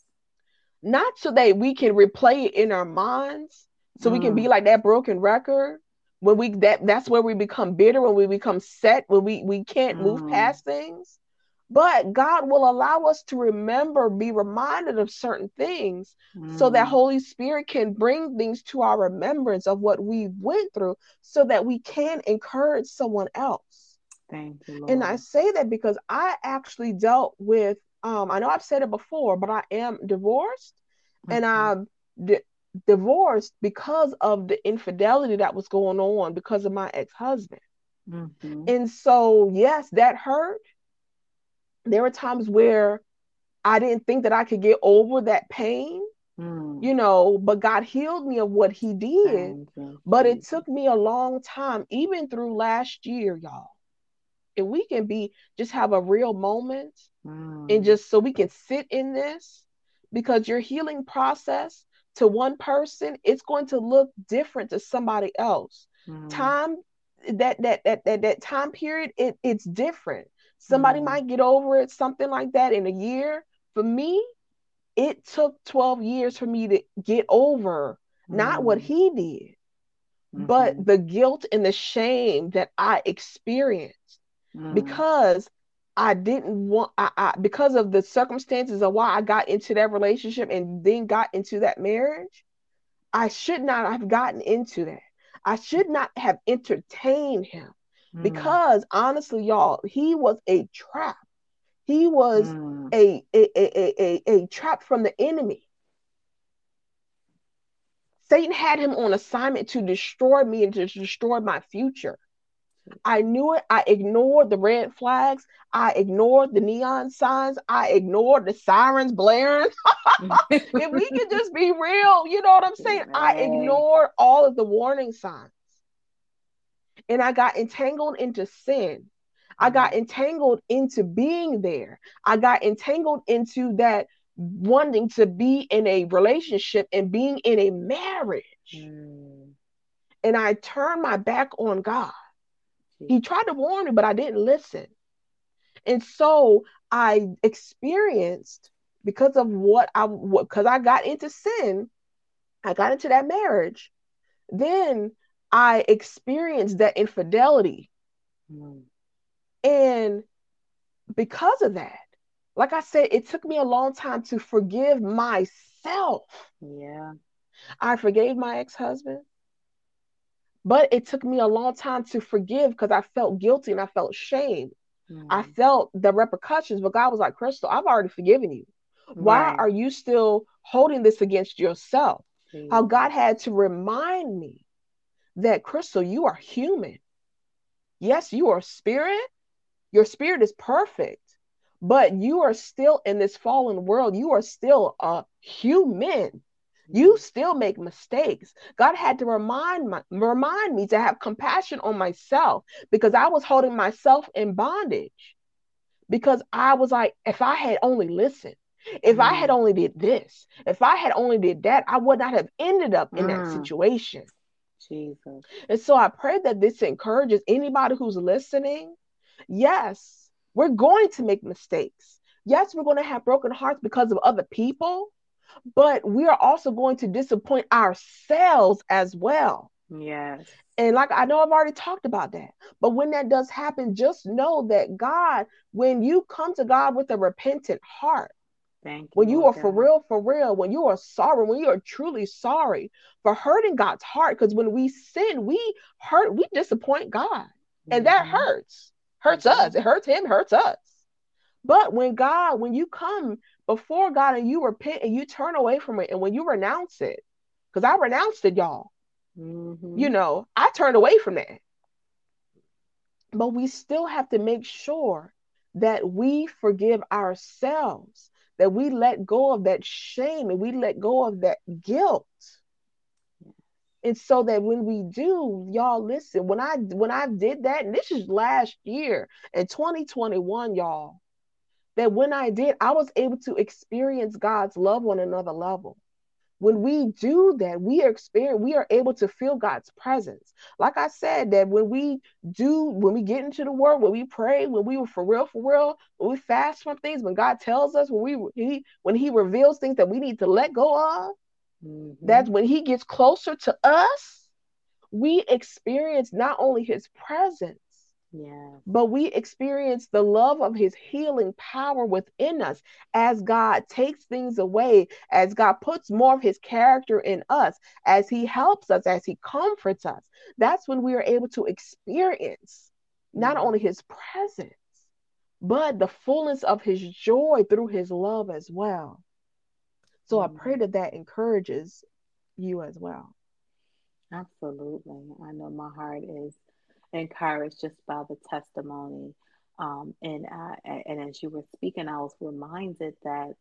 not so that we can replay it in our minds, so mm. we can be mm. like that broken record, when we that that's where we become bitter when we become set when we we can't move Mm. past things but god will allow us to remember be reminded of certain things so that Mm. holy spirit can bring things to our remembrance of what we went through so that we can encourage someone else Thank you, Lord. and i say that because i actually dealt with um i know i've said it before but i am divorced and Mhm. I'm di- divorced because of the infidelity that was going on because of my ex-husband. Mhm. And so, yes, that hurt. There were times where I didn't think that I could get over that pain, Mm. you know, but God healed me of what he did. But it took me a long time, even through last year, y'all. If we can be just have a real moment Mm. and just so we can sit in this because your healing process to one person it's going to look different to somebody else Mm. time that that that that, that time period it, it's different somebody Mm. might get over it something like that in a year for me it took 12 years for me to get over not what Mm. he did but Mhm. the guilt and the shame that i experienced Mm. because I didn't want I, I because of the circumstances of why I got into that relationship and then got into that marriage, I should not have gotten into that. I should not have entertained him Mm. because honestly, y'all, he was a trap. He was Mm. a a, a, a, a, a trap from the enemy. Satan had him on assignment to destroy me and to destroy my future. I knew it. I ignored the red flags. I ignored the neon signs. I ignored the sirens blaring. if we can just be real, you know what I'm saying? I ignored all of the warning signs. And I got entangled into sin. I got Mm. entangled into being there. I got entangled into that wanting to be in a relationship and being in a marriage. Mm. And I turned my back on God. He tried to warn me, but I didn't listen. And so I experienced because of what I because I got into sin, I got into that marriage. Then I experienced that infidelity. Mm. And because of that, like I said, it took me a long time to forgive myself. Yeah. I forgave my ex-husband. But it took me a long time to forgive because I felt guilty and I felt shame. I Mm. felt the repercussions, but God was like, Crystal, I've already forgiven you. Why Right. are you still holding this against yourself? How God had to remind me that, Crystal, you are human. Yes, you are spirit. Your spirit is perfect, but you are still in this fallen world. You are still a human. You still make mistakes. God had to remind my, remind me to have compassion on myself because I was holding myself in bondage. Because I was like, if I had only listened, if I had Mm. only did this, if I had only did that, I would not have ended up in that Mm. situation. Jesus. And so I pray that this encourages anybody who's listening. Yes, we're going to make mistakes. Yes, we're going to have broken hearts because of other people, but we are also going to disappoint ourselves as well. Yes. And like I know I've already talked about that, but when that does happen, just know that God, when you come to God with a repentant heart, Thank you. when you are for real, for real, when you are sorry, when you are truly sorry for hurting God's heart, because when we sin, we hurt, we disappoint God, and that Mhm. hurts, hurts us. It hurts Him, hurts us. But when God, when you come before God and you repent and you turn away from it, and when you renounce it, because I renounced it, y'all, Mhm. you know, I turned away from that. But we still have to make sure that we forgive ourselves, that we let go of that shame and we let go of that guilt. And so that when we do, y'all listen, when I when I did that, and this is last year in 2021, y'all, that when I did, I was able to experience God's love on another level. When we do that, we are experience, we are able to feel God's presence. Like I said, that when we do, when we get into the word, when we pray, when we were for real, for real, when we fast from things, when God tells us, when we he when He reveals things that we need to let go of, Mhm. that's when He gets closer to us. we experience not only his presence, Yeah. but we experience the love of his healing power within us as God takes things away, as God puts more of his character in us, as he helps us, as he comforts us. That's when we are able to experience not only his presence, but the fullness of his joy through his love as well. So I pray that that encourages you as well. Absolutely. I know my heart is encouraged just by the testimony. Um, and I, and as you were speaking, I was reminded that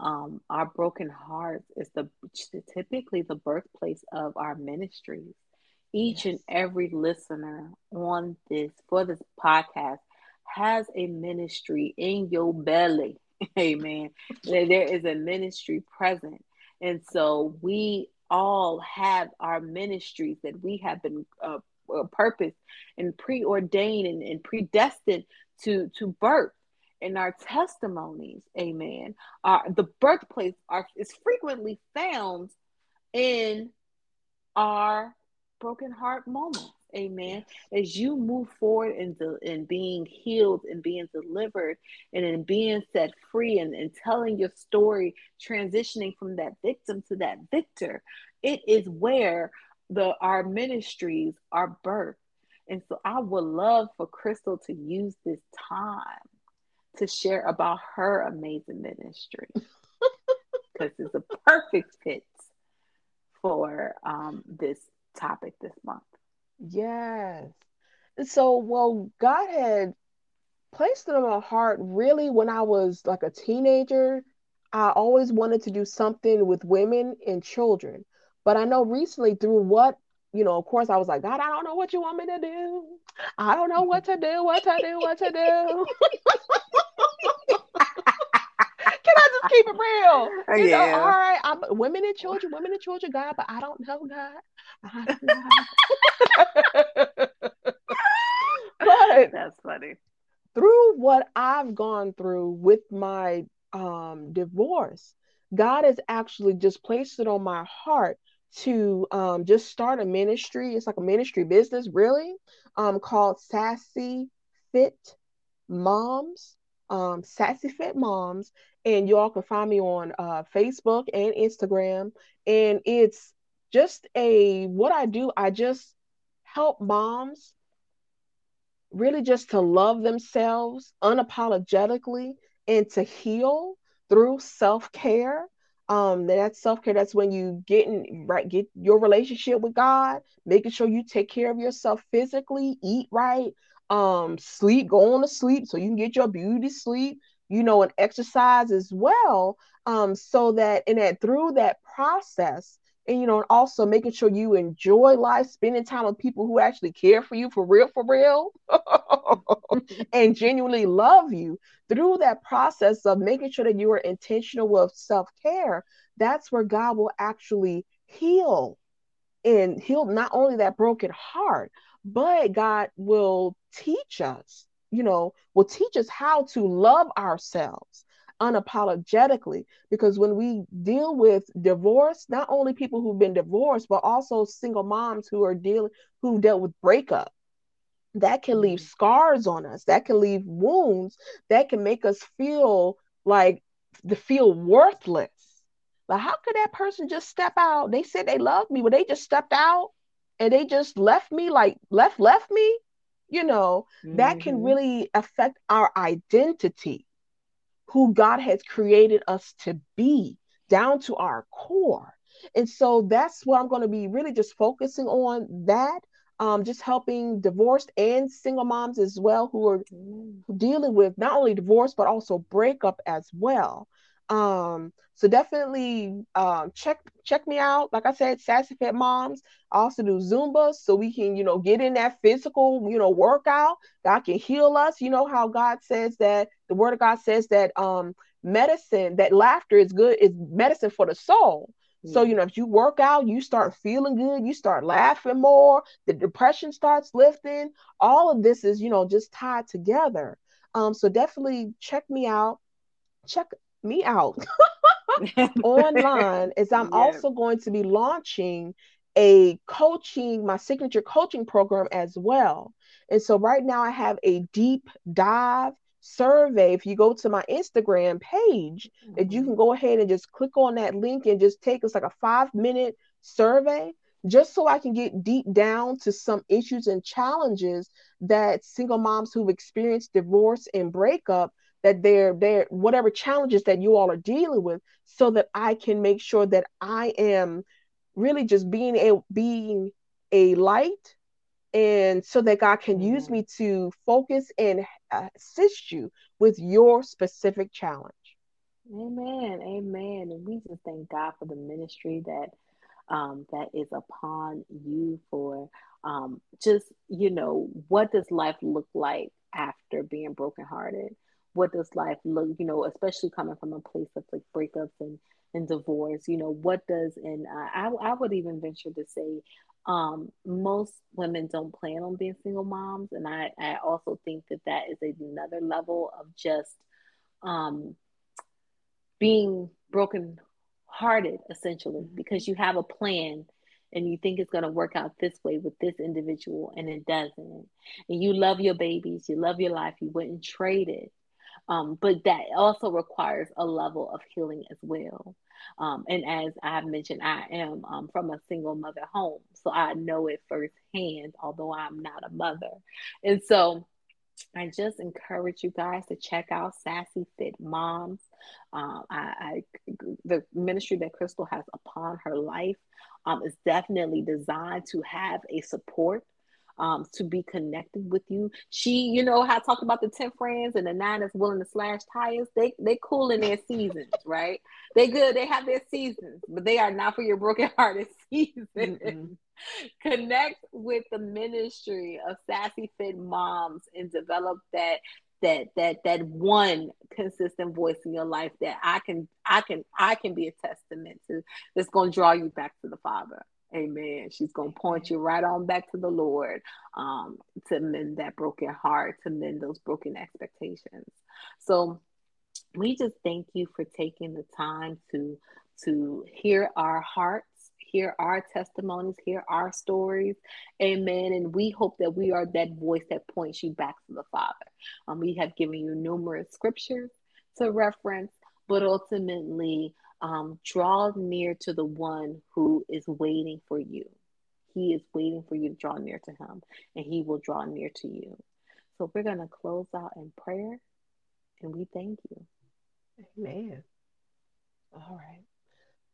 um, our broken hearts is the typically the birthplace of our ministries. Each and every listener on this for this podcast has a ministry in your belly. Amen. There there is a ministry present. And so we all have our ministries that we have been uh, uh, purposed and preordained and, and predestined to to birth and our testimonies amen. Are the birthplace are is frequently found in our broken heart moments amen. As you move forward in, the, in being healed and being delivered and in being set free and, and telling your story transitioning from that victim to that victor it is where the our ministries are birthed and so i would love for crystal to use this time to share about her amazing ministry because it's a perfect fit for um, this topic this month. Yes. And so, well, God had placed it on my heart really when I was like a teenager. I always wanted to do something with women and children. But I know recently through what, you know, of course, I was like, God, I don't know what you want me to do. I don't know what to do, what to do, what to do. Can I just keep it real? You know, all yeah. right, I'm women and children, women and children, God, but I don't know, God. I don't know. but That's funny. through what I've gone through with my um, divorce, God has actually just placed it on my heart to um, just start a ministry. It's like a ministry business, really, um, called Sassy Fit Moms. Um, Sassy Fit Moms, and y'all can find me on uh, Facebook and Instagram. And it's just a what I do. I just help moms really just to love themselves unapologetically and to heal through self-care um that self-care that's when you get in right get your relationship with god making sure you take care of yourself physically eat right um sleep go on to sleep so you can get your beauty sleep you know and exercise as well um so that and that through that process and you know and also making sure you enjoy life spending time with people who actually care for you for real for real and genuinely love you through that process of making sure that you are intentional with self-care that's where god will actually heal and heal not only that broken heart but god will teach us you know will teach us how to love ourselves unapologetically. Because when we deal with divorce not only people who've been divorced but also single moms who are dealing who dealt with breakup that can leave scars on us that can leave wounds that can make us feel like to feel worthless. Like how could that person just step out? They said they loved me but they just stepped out and they just left me like left left me you know? That can Mhm. really affect our identity who god has created us to be down to our core. And so that's what i'm going to be really just focusing on that um, just helping divorced and single moms as well who are Mm. dealing with not only divorce but also breakup as well. Um, so definitely um, check check me out. Like I said, Sassy Fit Moms. I also do Zumba, so we can you know get in that physical you know workout. God can heal us. You know how God says that the Word of God says that um, medicine, that laughter is good, is medicine for the soul. So, you know, if you work out, you start feeling good, you start laughing more, the depression starts lifting. All of this is, you know, just tied together. Um, so definitely check me out. Check me out online as I'm yeah. also going to be launching a coaching, my signature coaching program as well. And so right now I have a deep dive survey. If you go to my Instagram page, mm-hmm. that you can go ahead and just click on that link and just take us like a five minute survey just so I can get deep down to some issues and challenges that single moms who've experienced divorce and breakup that they're they're whatever challenges that you all are dealing with so that I can make sure that I am really just being a being a light and so that God can use me to focus and assist you with your specific challenge. Amen. Amen. And we just thank God for the ministry that um, that is upon you for um, just, you know, what does life look like after being brokenhearted? What does life look, you know, especially coming from a place of like breakups and, and divorce, you know, what does, and uh, I, I would even venture to say, um, most women don't plan on being single moms. And I, I also think that that is another level of just um, being broken hearted essentially mm-hmm. because you have a plan and you think it's going to work out this way with this individual and it doesn't and you love your babies you love your life you wouldn't trade it um, but that also requires a level of healing as well um, and as I have mentioned i am um, from a single mother home so i know it firsthand although i'm not a mother and so I just encourage you guys to check out Sassy Fit Moms. Um, I, I, the ministry that Crystal has upon her life um, is definitely designed to have a support um, to be connected with you. She, you know, how I talked about the 10 friends and the nine that's willing to slash tires. They they cool in their seasons, right? They good, they have their seasons, but they are not for your broken hearted season. Connect with the ministry of Sassy Fit Moms and develop that that that that one consistent voice in your life that I can I can I can be a testament to that's going to draw you back to the Father. Amen. She's going to point you right on back to the Lord um, to mend that broken heart, to mend those broken expectations. So we just thank you for taking the time to to hear our hearts hear our testimonies, hear our stories. Amen. And we hope that we are that voice that points you back to the Father. Um, we have given you numerous scriptures to reference, but ultimately, um, draw near to the one who is waiting for you. He is waiting for you to draw near to him, and he will draw near to you. So we're going to close out in prayer, and we thank you. Amen. All right.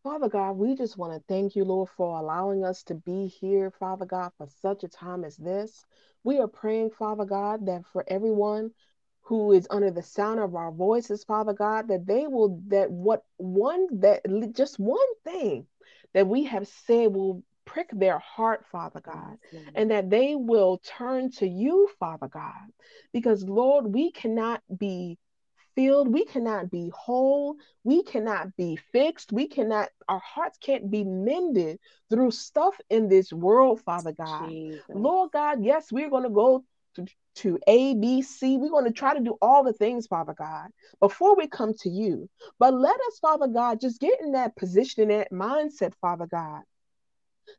Father God, we just want to thank you, Lord, for allowing us to be here, Father God, for such a time as this. We are praying, Father God, that for everyone who is under the sound of our voices, Father God, that they will, that what one, that just one thing that we have said will prick their heart, Father God, and that they will turn to you, Father God, because Lord, we cannot be filled. We cannot be whole. We cannot be fixed. We cannot, our hearts can't be mended through stuff in this world, Father God. Jesus. Lord God, yes, we're going to go to, A, B, C. We're going to try to do all the things, Father God, before we come to you. But let us, Father God, just get in that position, in that mindset, Father God,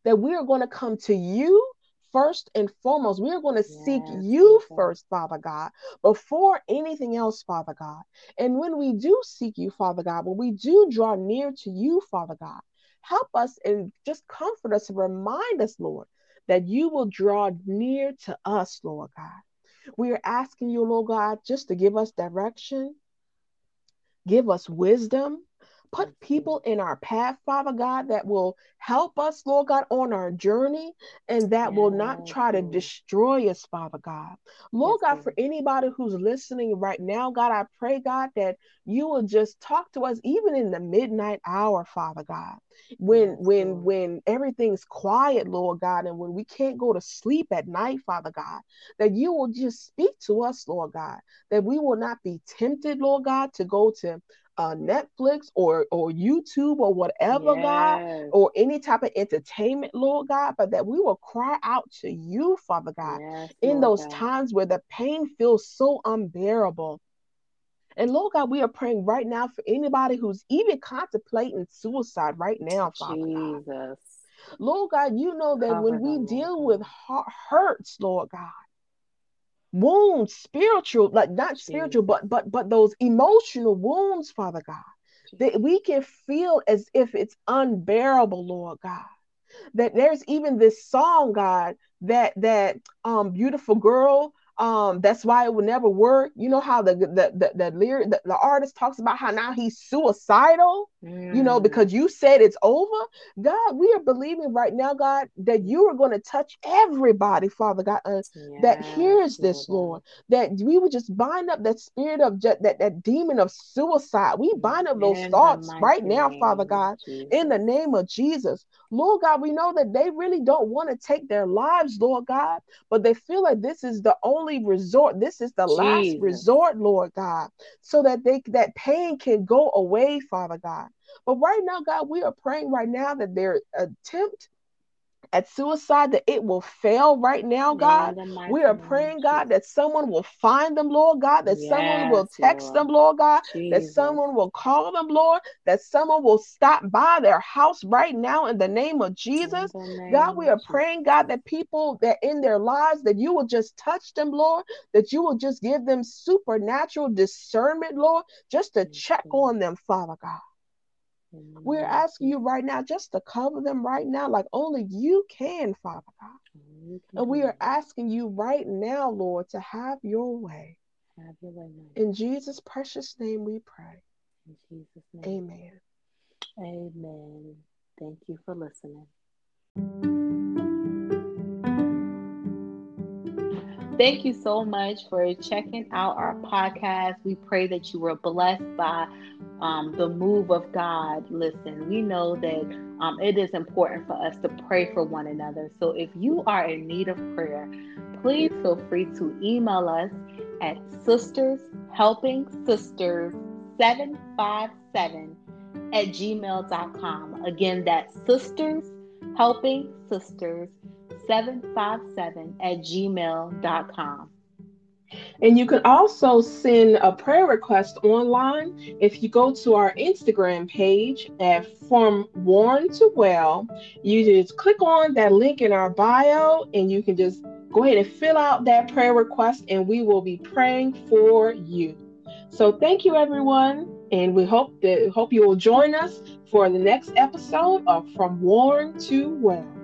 that we are going to come to you first and foremost. We are going to yes, seek you first, Father God, before anything else, Father God. And when we do seek you, Father God, when we do draw near to you, Father God, help us and just comfort us and remind us, Lord, that you will draw near to us, Lord God. We are asking you, Lord God, just to give us direction, give us wisdom, Put people in our path, Father God, that will help us, Lord God, on our journey and that will not try to destroy us, Father God. Lord God, for anybody who's listening right now, God, I pray, God, that you will just talk to us even in the midnight hour, Father God. When when when everything's quiet, Lord God, and when we can't go to sleep at night, Father God, that you will just speak to us, Lord God, that we will not be tempted, Lord God, to go to uh, Netflix or or YouTube or whatever, yes. God, or any type of entertainment, Lord God, but that we will cry out to you, Father God, yes, in Lord those God. times where the pain feels so unbearable. And Lord God, we are praying right now for anybody who's even contemplating suicide right now, Father Jesus. God. Lord God, you know that Cover when we deal with hurts, Lord God, wounds, spiritual, like not spiritual, but but but those emotional wounds, Father God, that we can feel as if it's unbearable, Lord God. That there's even this song, God, that that um beautiful girl um that's why it would never work. You know how the the the, the lyric the, the artist talks about how now he's suicidal? Mm. you know because you said it's over? God we are believing right now god that you are going to touch everybody father god uh, yes, that hears this lord. That we would just bind up that spirit of ju- that that demon of suicide. We bind up those in thoughts right now father god in the name of jesus. Lord god we know that they really don't want to take their lives lord god but they feel like this is the only only resort. This is the Jesus. last resort, Lord God, so that they that pain can go away, Father God. But right now, God, we are praying right now that their attempt at suicide that it will fail right now, God. We are praying, God, that someone will find them, Lord God, that yes, someone will text Lord. them, Lord God, Jesus. that someone will call them, Lord, that someone will stop by their house right now in the name of Jesus. Name God, we are praying, God, that people that in their lives, that you will just touch them, Lord, that you will just give them supernatural discernment, Lord, just to check on them, Father God. We're mm-hmm. asking you right now just to cover them right now, like only you can, Father God. And we are asking you right now, Lord, to have your way. Have your way, In Jesus' precious name we pray. In Jesus' name. Amen. Amen. Thank you for listening. Thank you so much for checking out our podcast. We pray that you were blessed by um, the move of God. Listen, we know that um, it is important for us to pray for one another. So if you are in need of prayer, please feel free to email us at sisters helping sisters 757 at gmail.com. Again, that's sisters helping sisters 757 at gmail.com. And you can also send a prayer request online if you go to our Instagram page at From Worn to Well. You just click on that link in our bio and you can just go ahead and fill out that prayer request and we will be praying for you. So thank you everyone and we hope that hope you will join us for the next episode of From Worn to Well.